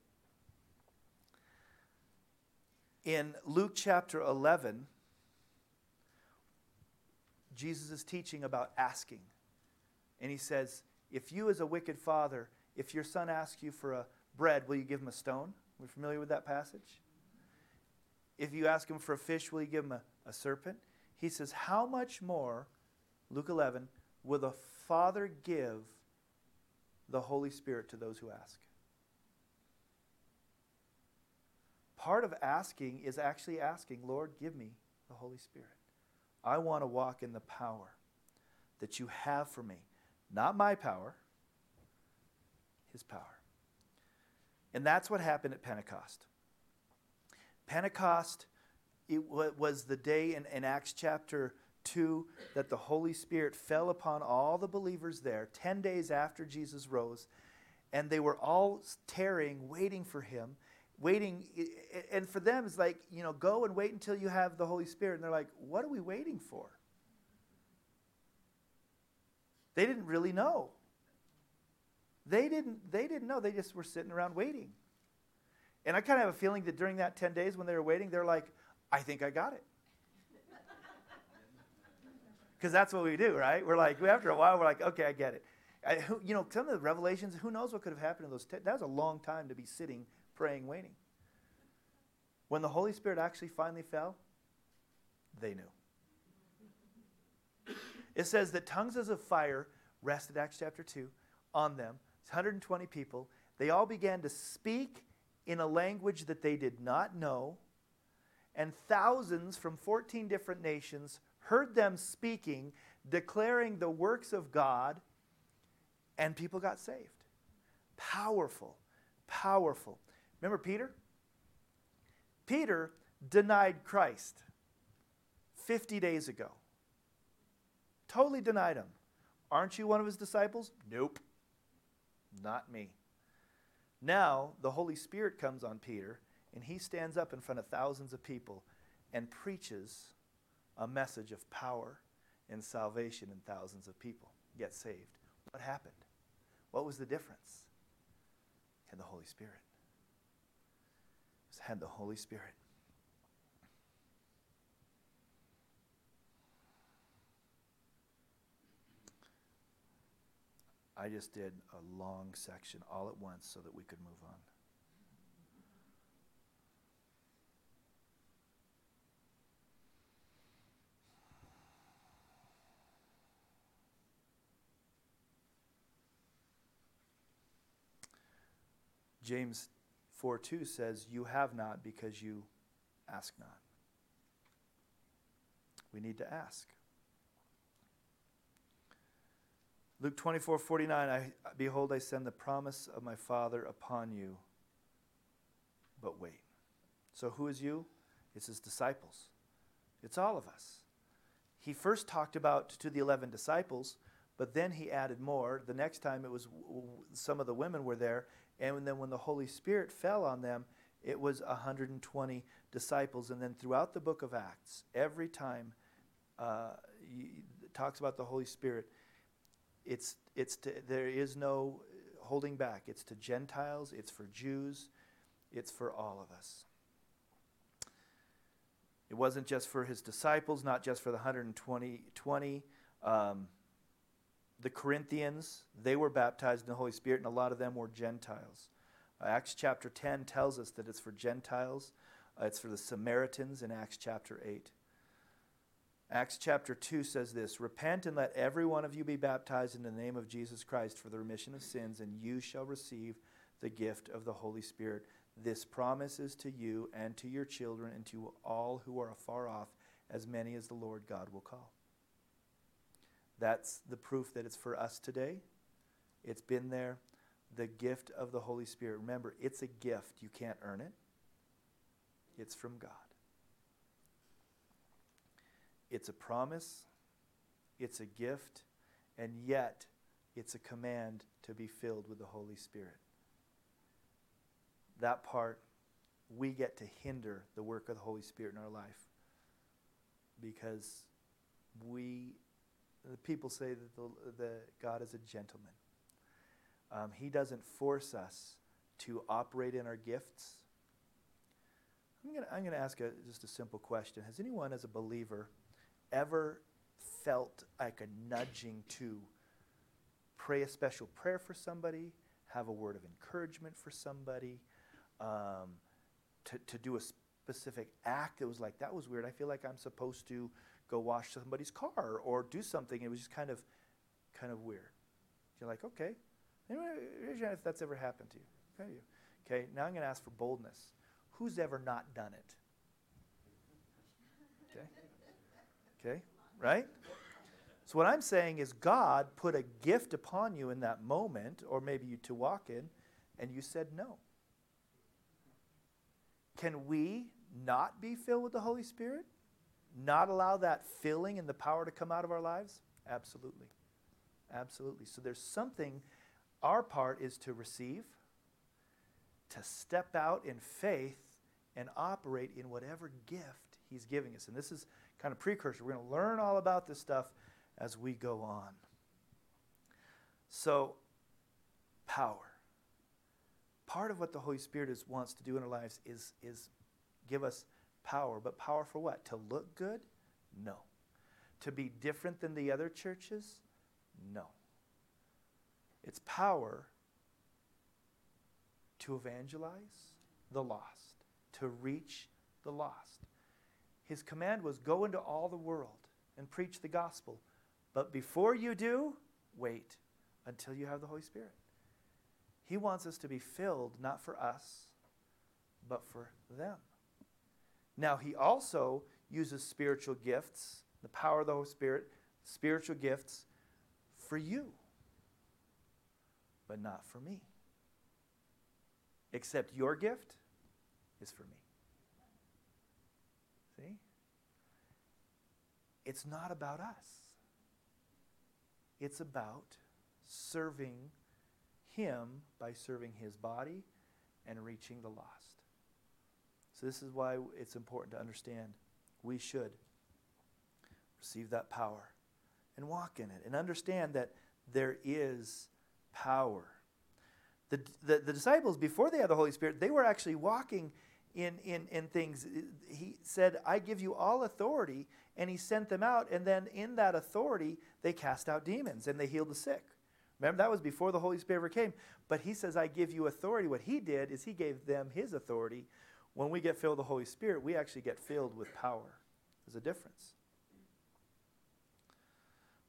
In Luke chapter 11, Jesus is teaching about asking. And he says, If you, as a wicked father, if your son asks you for a bread, will you give him a stone? We're familiar with that passage? If you ask him for a fish, will you give him a, a serpent? He says, How much more, Luke 11, will the Father give the Holy Spirit to those who ask? Part of asking is actually asking, Lord, give me the Holy Spirit. I want to walk in the power that you have for me. Not my power, his power. And that's what happened at Pentecost. Pentecost, it was the day in, in Acts chapter 2 that the Holy Spirit fell upon all the believers there 10 days after Jesus rose. And they were all tarrying, waiting for him, waiting. And for them, it's like, you know, go and wait until you have the Holy Spirit. And they're like, what are we waiting for? They didn't really know. They didn't, they didn't know. They just were sitting around waiting. And I kind of have a feeling that during that 10 days when they were waiting, they're like, I think I got it. Because that's what we do, right? We're like, after a while, we're like, okay, I get it. I, you know, some of the revelations, who knows what could have happened in those? Ten, that was a long time to be sitting, praying, waiting. When the Holy Spirit actually finally fell, they knew. It says that tongues as of fire rested, Acts chapter 2, on them. It's 120 people. They all began to speak in a language that they did not know, and thousands from 14 different nations heard them speaking, declaring the works of God, and people got saved. Powerful, powerful. Remember Peter? Peter denied Christ 50 days ago. Totally denied him. Aren't you one of his disciples? Nope. Not me. Now, the Holy Spirit comes on Peter, and he stands up in front of thousands of people and preaches a message of power and salvation, and thousands of people get saved. What happened? What was the difference? Had the Holy Spirit. Had the Holy Spirit. I just did a long section all at once so that we could move on. James 4 2 says, You have not because you ask not. We need to ask. Luke 24 49, I, Behold, I send the promise of my Father upon you, but wait. So, who is you? It's his disciples, it's all of us. He first talked about to the 11 disciples, but then he added more. The next time it was some of the women were there, and then when the Holy Spirit fell on them, it was 120 disciples. And then throughout the book of Acts, every time uh, it talks about the Holy Spirit, it's, it's to, there is no holding back. It's to Gentiles, it's for Jews, it's for all of us. It wasn't just for his disciples, not just for the 120. 20, um, the Corinthians, they were baptized in the Holy Spirit, and a lot of them were Gentiles. Uh, Acts chapter 10 tells us that it's for Gentiles, uh, it's for the Samaritans in Acts chapter 8. Acts chapter 2 says this Repent and let every one of you be baptized in the name of Jesus Christ for the remission of sins, and you shall receive the gift of the Holy Spirit. This promise is to you and to your children and to all who are afar off, as many as the Lord God will call. That's the proof that it's for us today. It's been there. The gift of the Holy Spirit. Remember, it's a gift. You can't earn it, it's from God. It's a promise, it's a gift, and yet it's a command to be filled with the Holy Spirit. That part, we get to hinder the work of the Holy Spirit in our life because we, the people say that the, the God is a gentleman. Um, he doesn't force us to operate in our gifts. I'm going to ask a, just a simple question. Has anyone, as a believer, ever felt like a nudging to pray a special prayer for somebody, have a word of encouragement for somebody, um, to, to do a specific act that was like, that was weird. I feel like I'm supposed to go wash somebody's car or do something. It was just kind of, kind of weird. You're like, okay. Raise if that's ever happened to you. Okay, you. Okay, now I'm going to ask for boldness. Who's ever not done it? Okay. Okay, right? So what I'm saying is God put a gift upon you in that moment, or maybe you to walk in, and you said no. Can we not be filled with the Holy Spirit? Not allow that filling and the power to come out of our lives? Absolutely. Absolutely. So there's something, our part is to receive, to step out in faith, and operate in whatever gift He's giving us. And this is kind of precursor. We're going to learn all about this stuff as we go on. So, power. Part of what the Holy Spirit is, wants to do in our lives is, is give us power. But power for what? To look good? No. To be different than the other churches? No. It's power to evangelize the lost, to reach the lost. His command was go into all the world and preach the gospel. But before you do, wait until you have the Holy Spirit. He wants us to be filled not for us, but for them. Now, he also uses spiritual gifts, the power of the Holy Spirit, spiritual gifts for you, but not for me. Except your gift is for me. See? It's not about us, it's about serving Him by serving His body and reaching the lost. So, this is why it's important to understand we should receive that power and walk in it and understand that there is power. The, the, the disciples, before they had the Holy Spirit, they were actually walking in, in, in things. He said, I give you all authority. And he sent them out. And then in that authority, they cast out demons and they healed the sick. Remember, that was before the Holy Spirit ever came. But he says, I give you authority. What he did is he gave them his authority. When we get filled with the Holy Spirit, we actually get filled with power. There's a difference.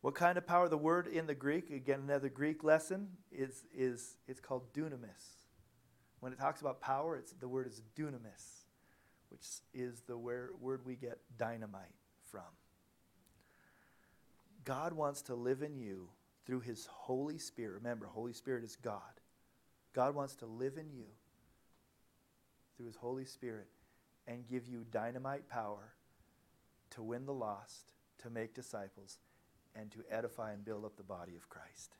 What kind of power? The word in the Greek, again, another Greek lesson, is, is it's called dunamis. When it talks about power, it's, the word is dunamis, which is the where, word we get dynamite from. God wants to live in you through his Holy Spirit. Remember, Holy Spirit is God. God wants to live in you through his Holy Spirit and give you dynamite power to win the lost, to make disciples, and to edify and build up the body of Christ.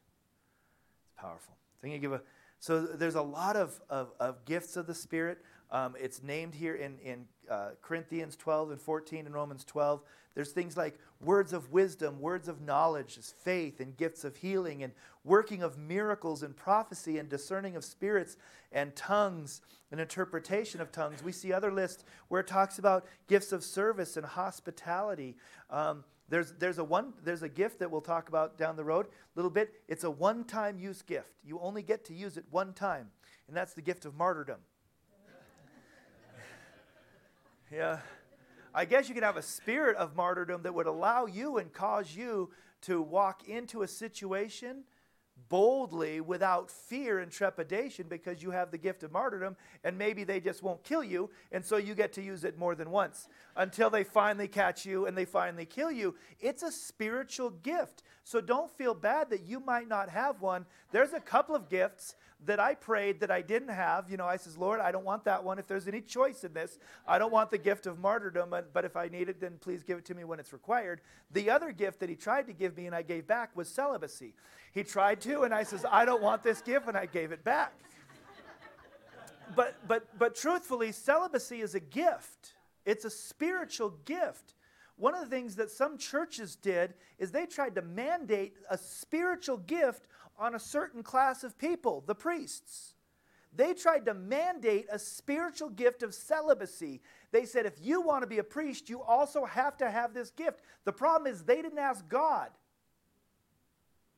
It's powerful. So, give a, so there's a lot of, of, of gifts of the Spirit. Um, it's named here in, in uh, Corinthians 12 and 14 and Romans 12. There's things like words of wisdom, words of knowledge, faith, and gifts of healing, and working of miracles, and prophecy, and discerning of spirits, and tongues, and interpretation of tongues. We see other lists where it talks about gifts of service and hospitality. Um, there's, there's, a one, there's a gift that we'll talk about down the road a little bit. It's a one time use gift. You only get to use it one time, and that's the gift of martyrdom. Yeah. I guess you could have a spirit of martyrdom that would allow you and cause you to walk into a situation boldly without fear and trepidation because you have the gift of martyrdom and maybe they just won't kill you and so you get to use it more than once. Until they finally catch you and they finally kill you it's a spiritual gift. So don't feel bad that you might not have one. There's a couple of gifts that I prayed that I didn't have. You know, I says, Lord, I don't want that one. If there's any choice in this, I don't want the gift of martyrdom, but if I need it, then please give it to me when it's required. The other gift that he tried to give me and I gave back was celibacy. He tried to, and I says, I don't want this gift, and I gave it back. but but but truthfully, celibacy is a gift. It's a spiritual gift. One of the things that some churches did is they tried to mandate a spiritual gift on a certain class of people, the priests. They tried to mandate a spiritual gift of celibacy. They said, if you want to be a priest, you also have to have this gift. The problem is, they didn't ask God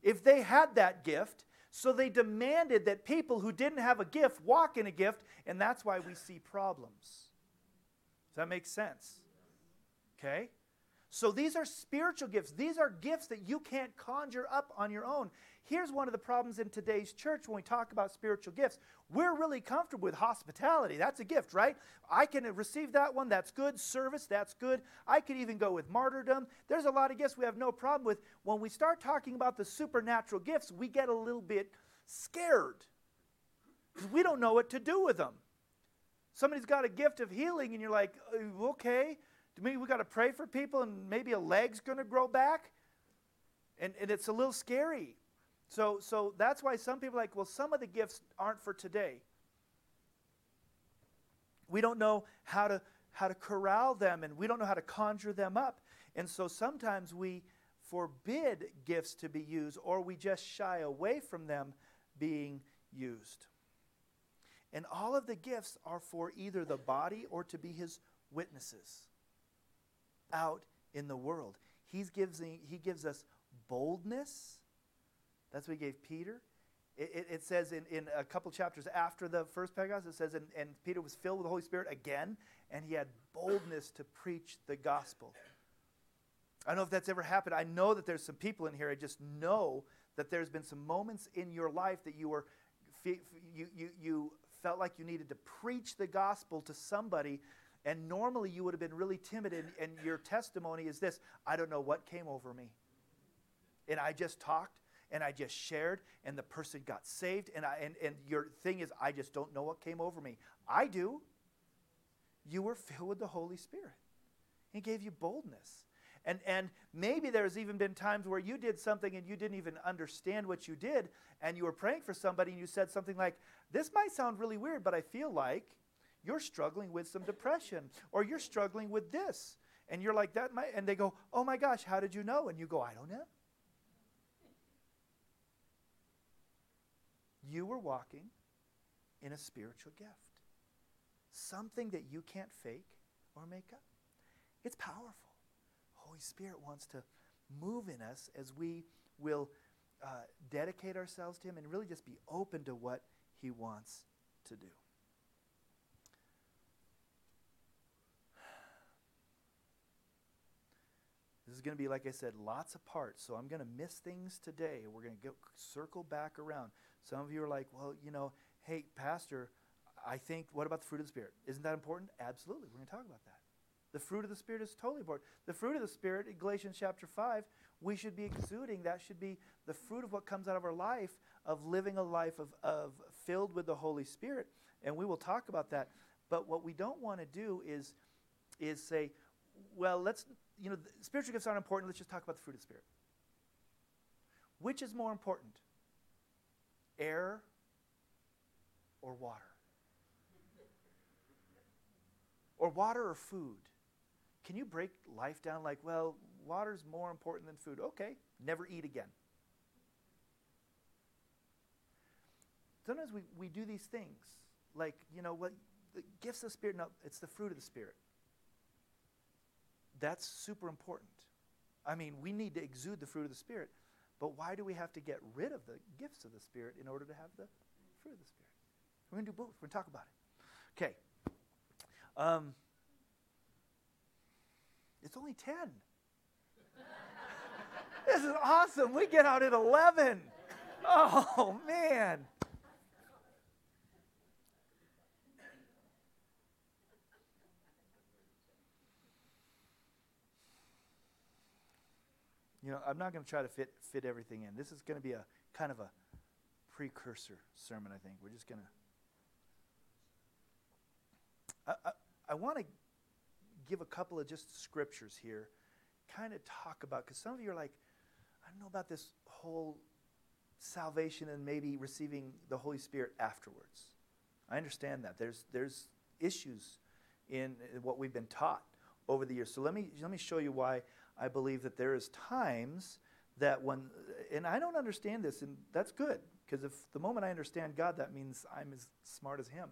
if they had that gift. So they demanded that people who didn't have a gift walk in a gift, and that's why we see problems. Does that make sense? Okay? So these are spiritual gifts. These are gifts that you can't conjure up on your own. Here's one of the problems in today's church when we talk about spiritual gifts. We're really comfortable with hospitality. That's a gift, right? I can receive that one. That's good. Service, that's good. I could even go with martyrdom. There's a lot of gifts we have no problem with. When we start talking about the supernatural gifts, we get a little bit scared because we don't know what to do with them. Somebody's got a gift of healing, and you're like, uh, okay, maybe we got to pray for people, and maybe a leg's going to grow back? And, and it's a little scary. So, so that's why some people are like, well, some of the gifts aren't for today. We don't know how to, how to corral them and we don't know how to conjure them up. And so sometimes we forbid gifts to be used or we just shy away from them being used. And all of the gifts are for either the body or to be his witnesses out in the world. He's gives, he gives us boldness that's what he gave Peter. It, it, it, says in, in a couple chapters after the first Pentecost, it says, and, and Peter was filled with the Holy Spirit again, and he had boldness to preach the gospel. I don't know if that's ever happened. I know that there's some people in here. I just know that there's been some moments in your life that you were you, you, you felt like you needed to preach the gospel to somebody and normally you would have been really timid and, and your testimony is this i don't know what came over me and i just talked and I just shared, and the person got saved. And, I, and, and your thing is, I just don't know what came over me. I do. You were filled with the Holy Spirit. He gave you boldness. And, and maybe there's even been times where you did something and you didn't even understand what you did, and you were praying for somebody and you said something like, This might sound really weird, but I feel like you're struggling with some depression, or you're struggling with this. And you're like, That might, and they go, Oh my gosh, how did you know? And you go, I don't know. You were walking in a spiritual gift. Something that you can't fake or make up. It's powerful. Holy Spirit wants to move in us as we will uh, dedicate ourselves to Him and really just be open to what He wants to do. This is going to be, like I said, lots of parts. So I'm going to miss things today. We're going to go circle back around. Some of you are like, well, you know, hey, Pastor, I think, what about the fruit of the Spirit? Isn't that important? Absolutely. We're going to talk about that. The fruit of the Spirit is totally important. The fruit of the Spirit, in Galatians chapter 5, we should be exuding. That should be the fruit of what comes out of our life, of living a life of, of filled with the Holy Spirit. And we will talk about that. But what we don't want to do is, is say, well, let's you know, spiritual gifts aren't important. Let's just talk about the fruit of the Spirit. Which is more important? Air or water? or water or food? Can you break life down like, well, water's more important than food? Okay, never eat again. Sometimes we, we do these things like, you know, what the gifts of the Spirit, no, it's the fruit of the Spirit. That's super important. I mean, we need to exude the fruit of the Spirit, but why do we have to get rid of the gifts of the Spirit in order to have the fruit of the Spirit? We're going to do both. We're going to talk about it. Okay. Um, it's only 10. this is awesome. We get out at 11. Oh, man. You know, I'm not going to try to fit fit everything in. This is going to be a kind of a precursor sermon. I think we're just going to. I, I, I want to give a couple of just scriptures here, kind of talk about because some of you are like, I don't know about this whole salvation and maybe receiving the Holy Spirit afterwards. I understand that there's there's issues in, what we've been taught over the years. So let me let me show you why I believe that there is times that when, and I don't understand this, and that's good, because if the moment I understand God, that means I'm as smart as Him.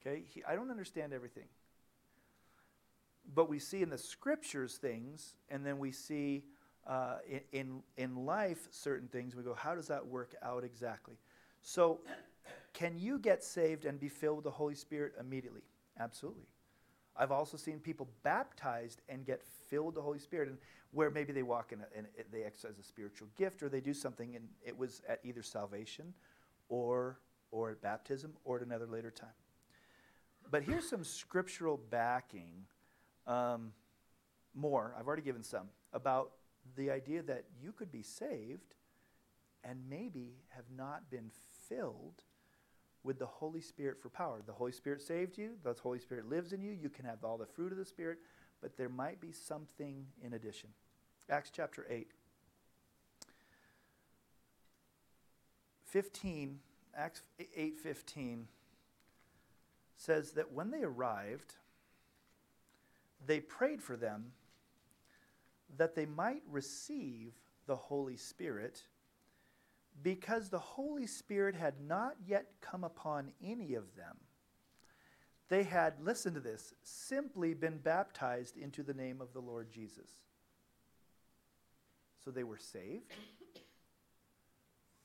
Okay? He, I don't understand everything. But we see in the scriptures things, and then we see uh, in, in, life certain things. We go, how does that work out exactly? So, can you get saved and be filled with the Holy Spirit immediately? Absolutely. I've also seen people baptized and get filled with the Holy Spirit, and where maybe they walk in and they exercise a spiritual gift, or they do something, and it was at either salvation, or or at baptism, or at another later time. But here's some scriptural backing. Um, more, I've already given some about the idea that you could be saved and maybe have not been filled with the Holy Spirit for power. The Holy Spirit saved you, the Holy Spirit lives in you, you can have all the fruit of the Spirit, but there might be something in addition. Acts chapter 8. 15, Acts 8:15 says that when they arrived, they prayed for them that they might receive the Holy Spirit because the Holy Spirit had not yet come upon any of them. They had, listen to this, simply been baptized into the name of the Lord Jesus. So they were saved,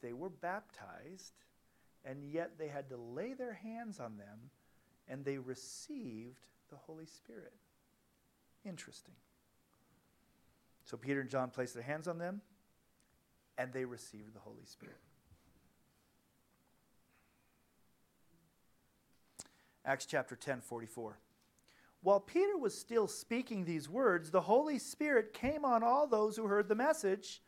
they were baptized, and yet they had to lay their hands on them and they received the Holy Spirit. Interesting. So Peter and John placed their hands on them and they received the Holy Spirit. Acts chapter 10, 44. While Peter was still speaking these words, the Holy Spirit came on all those who heard the message.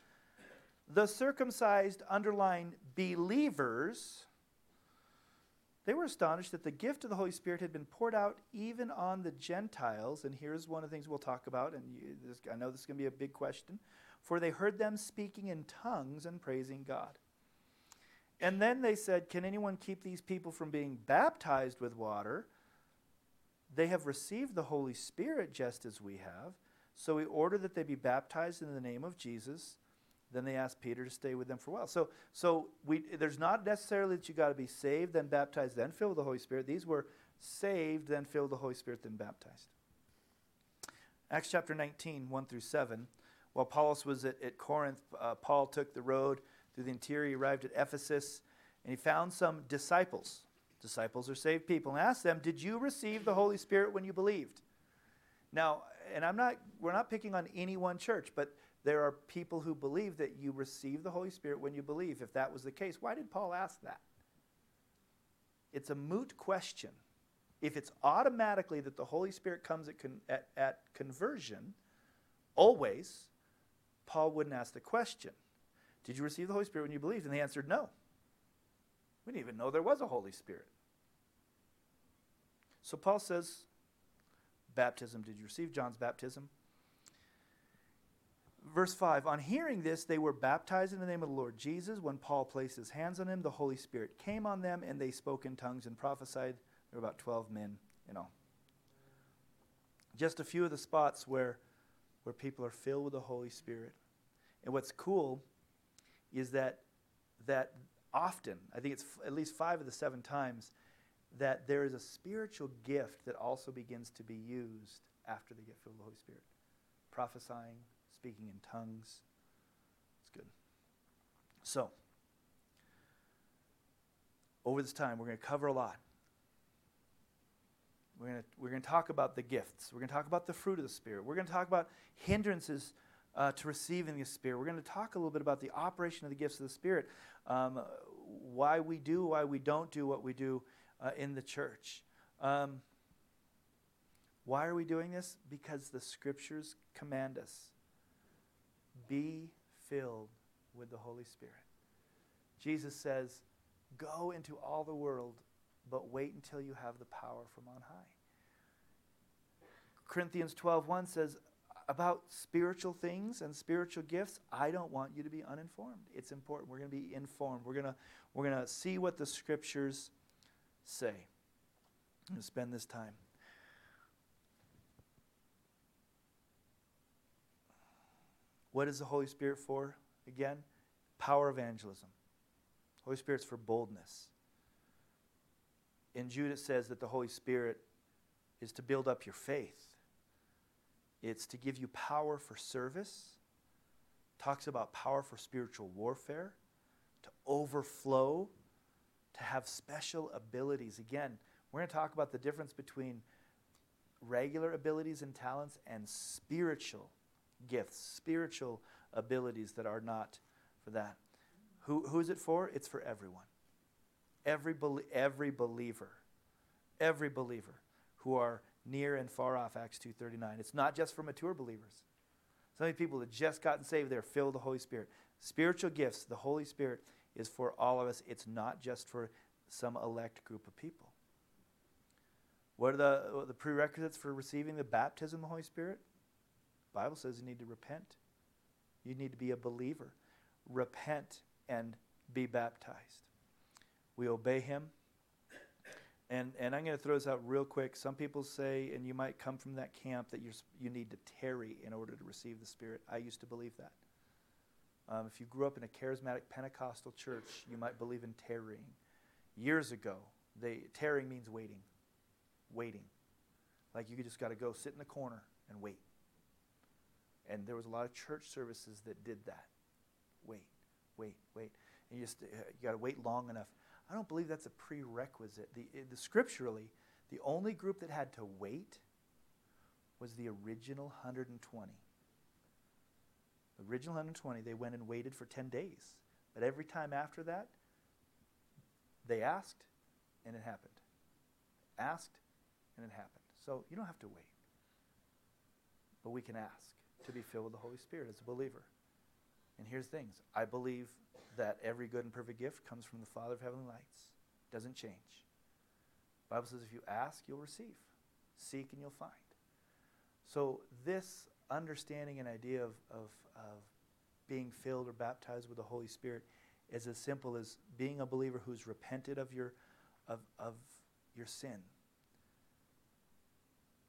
The circumcised, underlined believers, they were astonished that the gift of the Holy Spirit had been poured out even on the Gentiles. And here's one of the things we'll talk about, and you, this, I know this is going to be a big question for they heard them speaking in tongues and praising God. And then they said, Can anyone keep these people from being baptized with water? They have received the Holy Spirit just as we have. So we ordered that they be baptized in the name of Jesus. Then they asked Peter to stay with them for a while. So, so we, there's not necessarily that you got to be saved, then baptized, then filled with the Holy Spirit. These were saved, then filled with the Holy Spirit, then baptized. Acts chapter 19, 1 through 7. While Apollos was at, at Corinth, uh, Paul took the road through the interior. He arrived at Ephesus and he found some disciples. Disciples are saved people and asked them, Did you receive the Holy Spirit when you believed? Now, and I'm not, we're not picking on any one church, but there are people who believe that you receive the Holy Spirit when you believe. If that was the case, why did Paul ask that? It's a moot question. If it's automatically that the Holy Spirit comes at, con- at, at conversion, always, Paul wouldn't ask the question Did you receive the Holy Spirit when you believed? And they answered no. We didn't even know there was a Holy Spirit. So Paul says, Baptism, did you receive John's baptism? Verse 5 On hearing this, they were baptized in the name of the Lord Jesus. When Paul placed his hands on him, the Holy Spirit came on them, and they spoke in tongues and prophesied. There were about 12 men in all. Just a few of the spots where, where people are filled with the Holy Spirit. And what's cool is that, that often, I think it's f- at least five of the seven times, that there is a spiritual gift that also begins to be used after they get filled with the Holy Spirit. Prophesying, speaking in tongues. It's good. So, over this time, we're going to cover a lot. We're going to, we're to talk about the gifts. We're going to talk about the fruit of the Spirit. We're going to talk about hindrances uh, to receiving the Spirit. We're going to talk a little bit about the operation of the gifts of the Spirit, um, why we do, why we don't do what we do uh, in the church. Um, why are we doing this? Because the Scriptures command us be filled with the Holy Spirit. Jesus says, Go into all the world, but wait until you have the power from on high. Corinthians 12:1 says about spiritual things and spiritual gifts, I don't want you to be uninformed. It's important. We're going to be informed. We're going to we're going to see what the scriptures say. To spend this time. What is the Holy Spirit for? Again, power evangelism. Holy Spirit's for boldness. In Jude, it says that the Holy Spirit is to build up your faith. It's to give you power for service. Talks about power for spiritual warfare, to overflow, to have special abilities. Again, we're going to talk about the difference between regular abilities and talents and spiritual gifts, spiritual abilities that are not for that. Who, who is it for? It's for everyone. Every, every believer. Every believer who are near and far off, Acts 2.39. It's not just for mature believers. So many people that just gotten saved, they're filled with the Holy Spirit. Spiritual gifts, the Holy Spirit is for all of us. It's not just for some elect group of people. What are the, what are the prerequisites for receiving the baptism of the Holy Spirit? The Bible says you need to repent. You need to be a believer. Repent and be baptized. We obey him. And, and I'm going to throw this out real quick. Some people say, and you might come from that camp, that you're, you need to tarry in order to receive the Spirit. I used to believe that. Um, if you grew up in a charismatic Pentecostal church, you might believe in tarrying. Years ago, they, tarrying means waiting. Waiting. Like you just got to go sit in the corner and wait. And there was a lot of church services that did that. Wait, wait, wait. And you just uh, you got to wait long enough. I don't believe that's a prerequisite. The, the scripturally, the only group that had to wait was the original 120. The original 120, they went and waited for 10 days. But every time after that, they asked and it happened. Asked and it happened. So you don't have to wait. But we can ask to be filled with the Holy Spirit as a believer. And here's things. I believe that every good and perfect gift comes from the Father of heavenly lights. Doesn't change. Bible says if you ask, you'll receive. Seek and you'll find. So this understanding and idea of, of, of being filled or baptized with the Holy Spirit is as simple as being a believer who's repented of your of, of your sin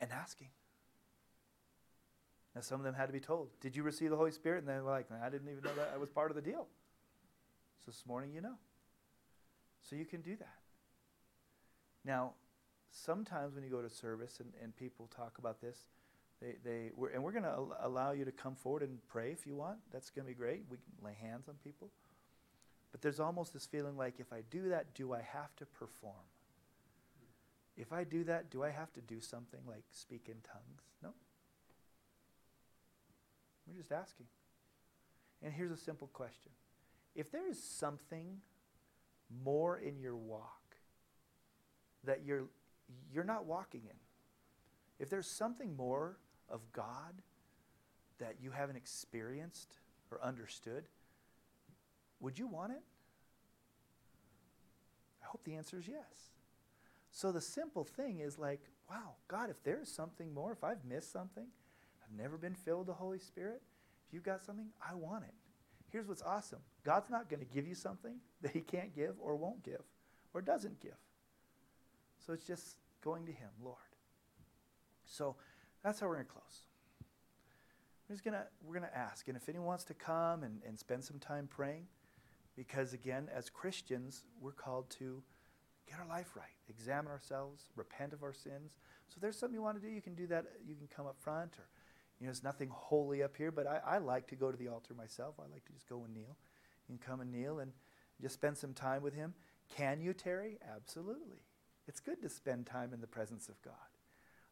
and asking. Now, some of them had to be told, Did you receive the Holy Spirit? And they were like, I didn't even know that I was part of the deal. So this morning, you know. So you can do that. Now, sometimes when you go to service and, and people talk about this, they, they we're, and we're going to al- allow you to come forward and pray if you want. That's going to be great. We can lay hands on people. But there's almost this feeling like if I do that, do I have to perform? If I do that, do I have to do something like speak in tongues? No. We're just asking. And here's a simple question If there is something more in your walk that you're, you're not walking in, if there's something more of God that you haven't experienced or understood, would you want it? I hope the answer is yes. So the simple thing is like, wow, God, if there's something more, if I've missed something, I've never been filled with the Holy Spirit, if you've got something, I want it. Here's what's awesome God's not going to give you something that He can't give or won't give or doesn't give. So it's just going to Him, Lord. So that's how we're going to close. We're just gonna we're gonna ask, and if anyone wants to come and, and spend some time praying, because again, as Christians, we're called to get our life right, examine ourselves, repent of our sins. So if there's something you want to do, you can do that. You can come up front, or you know, there's nothing holy up here, but I, I like to go to the altar myself. I like to just go and kneel. Can come and kneel and just spend some time with Him. Can you, tarry? Absolutely. It's good to spend time in the presence of God.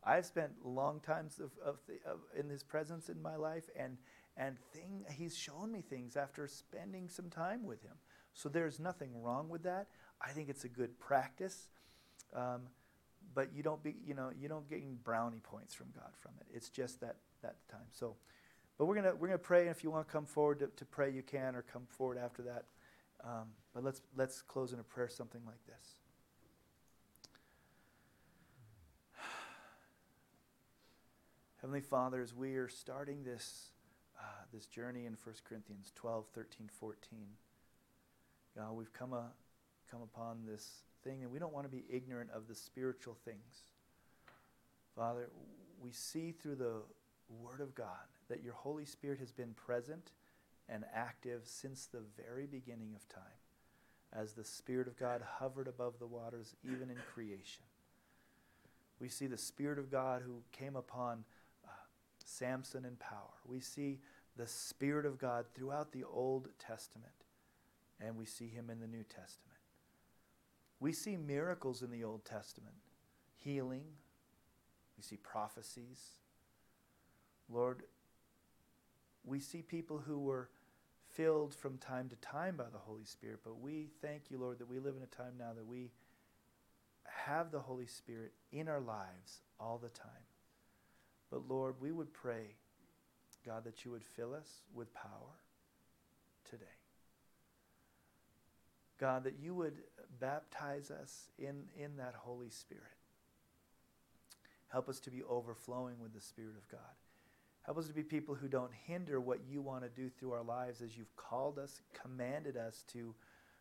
I've spent long times of, of, the, of in His presence in my life, and and thing He's shown me things after spending some time with Him. So there's nothing wrong with that. I think it's a good practice. Um, but you don't be, you know, you don't gain brownie points from God from it. It's just that that time. So, but we're gonna we're gonna pray. And if you want to come forward to, to pray, you can, or come forward after that. Um, but let's let's close in a prayer, something like this. Heavenly Father, as we are starting this uh, this journey in 1 Corinthians 12, 13, 14, God, we've come a, come upon this thing, and we don't want to be ignorant of the spiritual things. Father, we see through the Word of God that your Holy Spirit has been present and active since the very beginning of time, as the Spirit of God hovered above the waters, even in creation. We see the Spirit of God who came upon uh, Samson in power. We see the Spirit of God throughout the Old Testament, and we see him in the New Testament. We see miracles in the Old Testament healing, we see prophecies. Lord, we see people who were filled from time to time by the Holy Spirit, but we thank you, Lord, that we live in a time now that we have the Holy Spirit in our lives all the time. But Lord, we would pray, God, that you would fill us with power today. God, that you would baptize us in, in that Holy Spirit. Help us to be overflowing with the Spirit of God. Help us to be people who don't hinder what you want to do through our lives as you've called us, commanded us to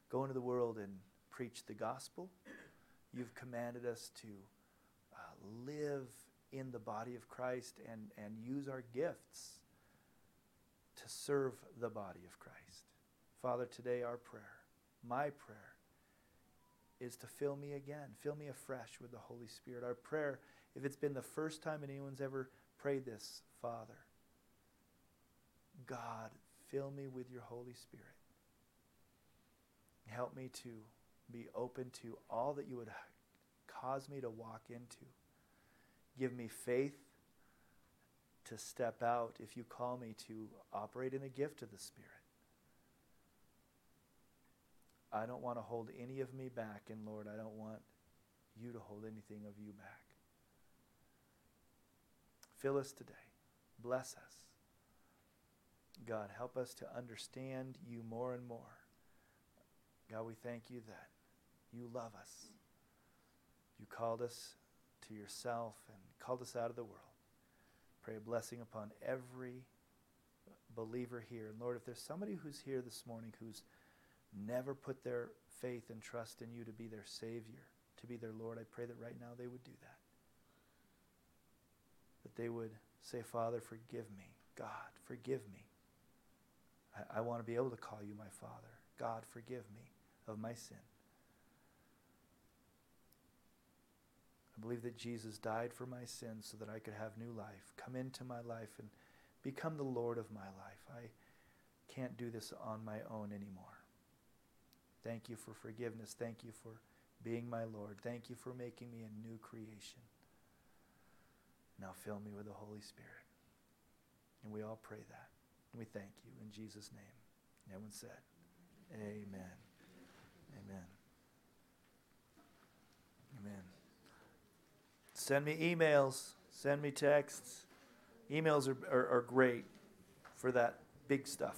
go into the world and preach the gospel. You've commanded us to uh, live in the body of Christ and, and use our gifts to serve the body of Christ. Father, today our prayer, my prayer, is to fill me again, fill me afresh with the Holy Spirit. Our prayer, if it's been the first time anyone's ever prayed this, Father, God, fill me with your Holy Spirit. Help me to be open to all that you would cause me to walk into. Give me faith to step out if you call me to operate in the gift of the Spirit. I don't want to hold any of me back, and Lord, I don't want you to hold anything of you back. Fill us today. Bless us. God, help us to understand you more and more. God, we thank you that you love us. You called us to yourself and called us out of the world. Pray a blessing upon every believer here. And Lord, if there's somebody who's here this morning who's never put their faith and trust in you to be their Savior, to be their Lord, I pray that right now they would do that. That they would say, Father, forgive me. God, forgive me. I, I want to be able to call you my Father. God, forgive me of my sin. I believe that Jesus died for my sins so that I could have new life. Come into my life and become the Lord of my life. I can't do this on my own anymore. Thank you for forgiveness. Thank you for being my Lord. Thank you for making me a new creation. Now fill me with the Holy Spirit. And we all pray that. We thank you in Jesus' name. Everyone said, Amen. Amen. Amen. Send me emails. Send me texts. Emails are, are, are great for that big stuff.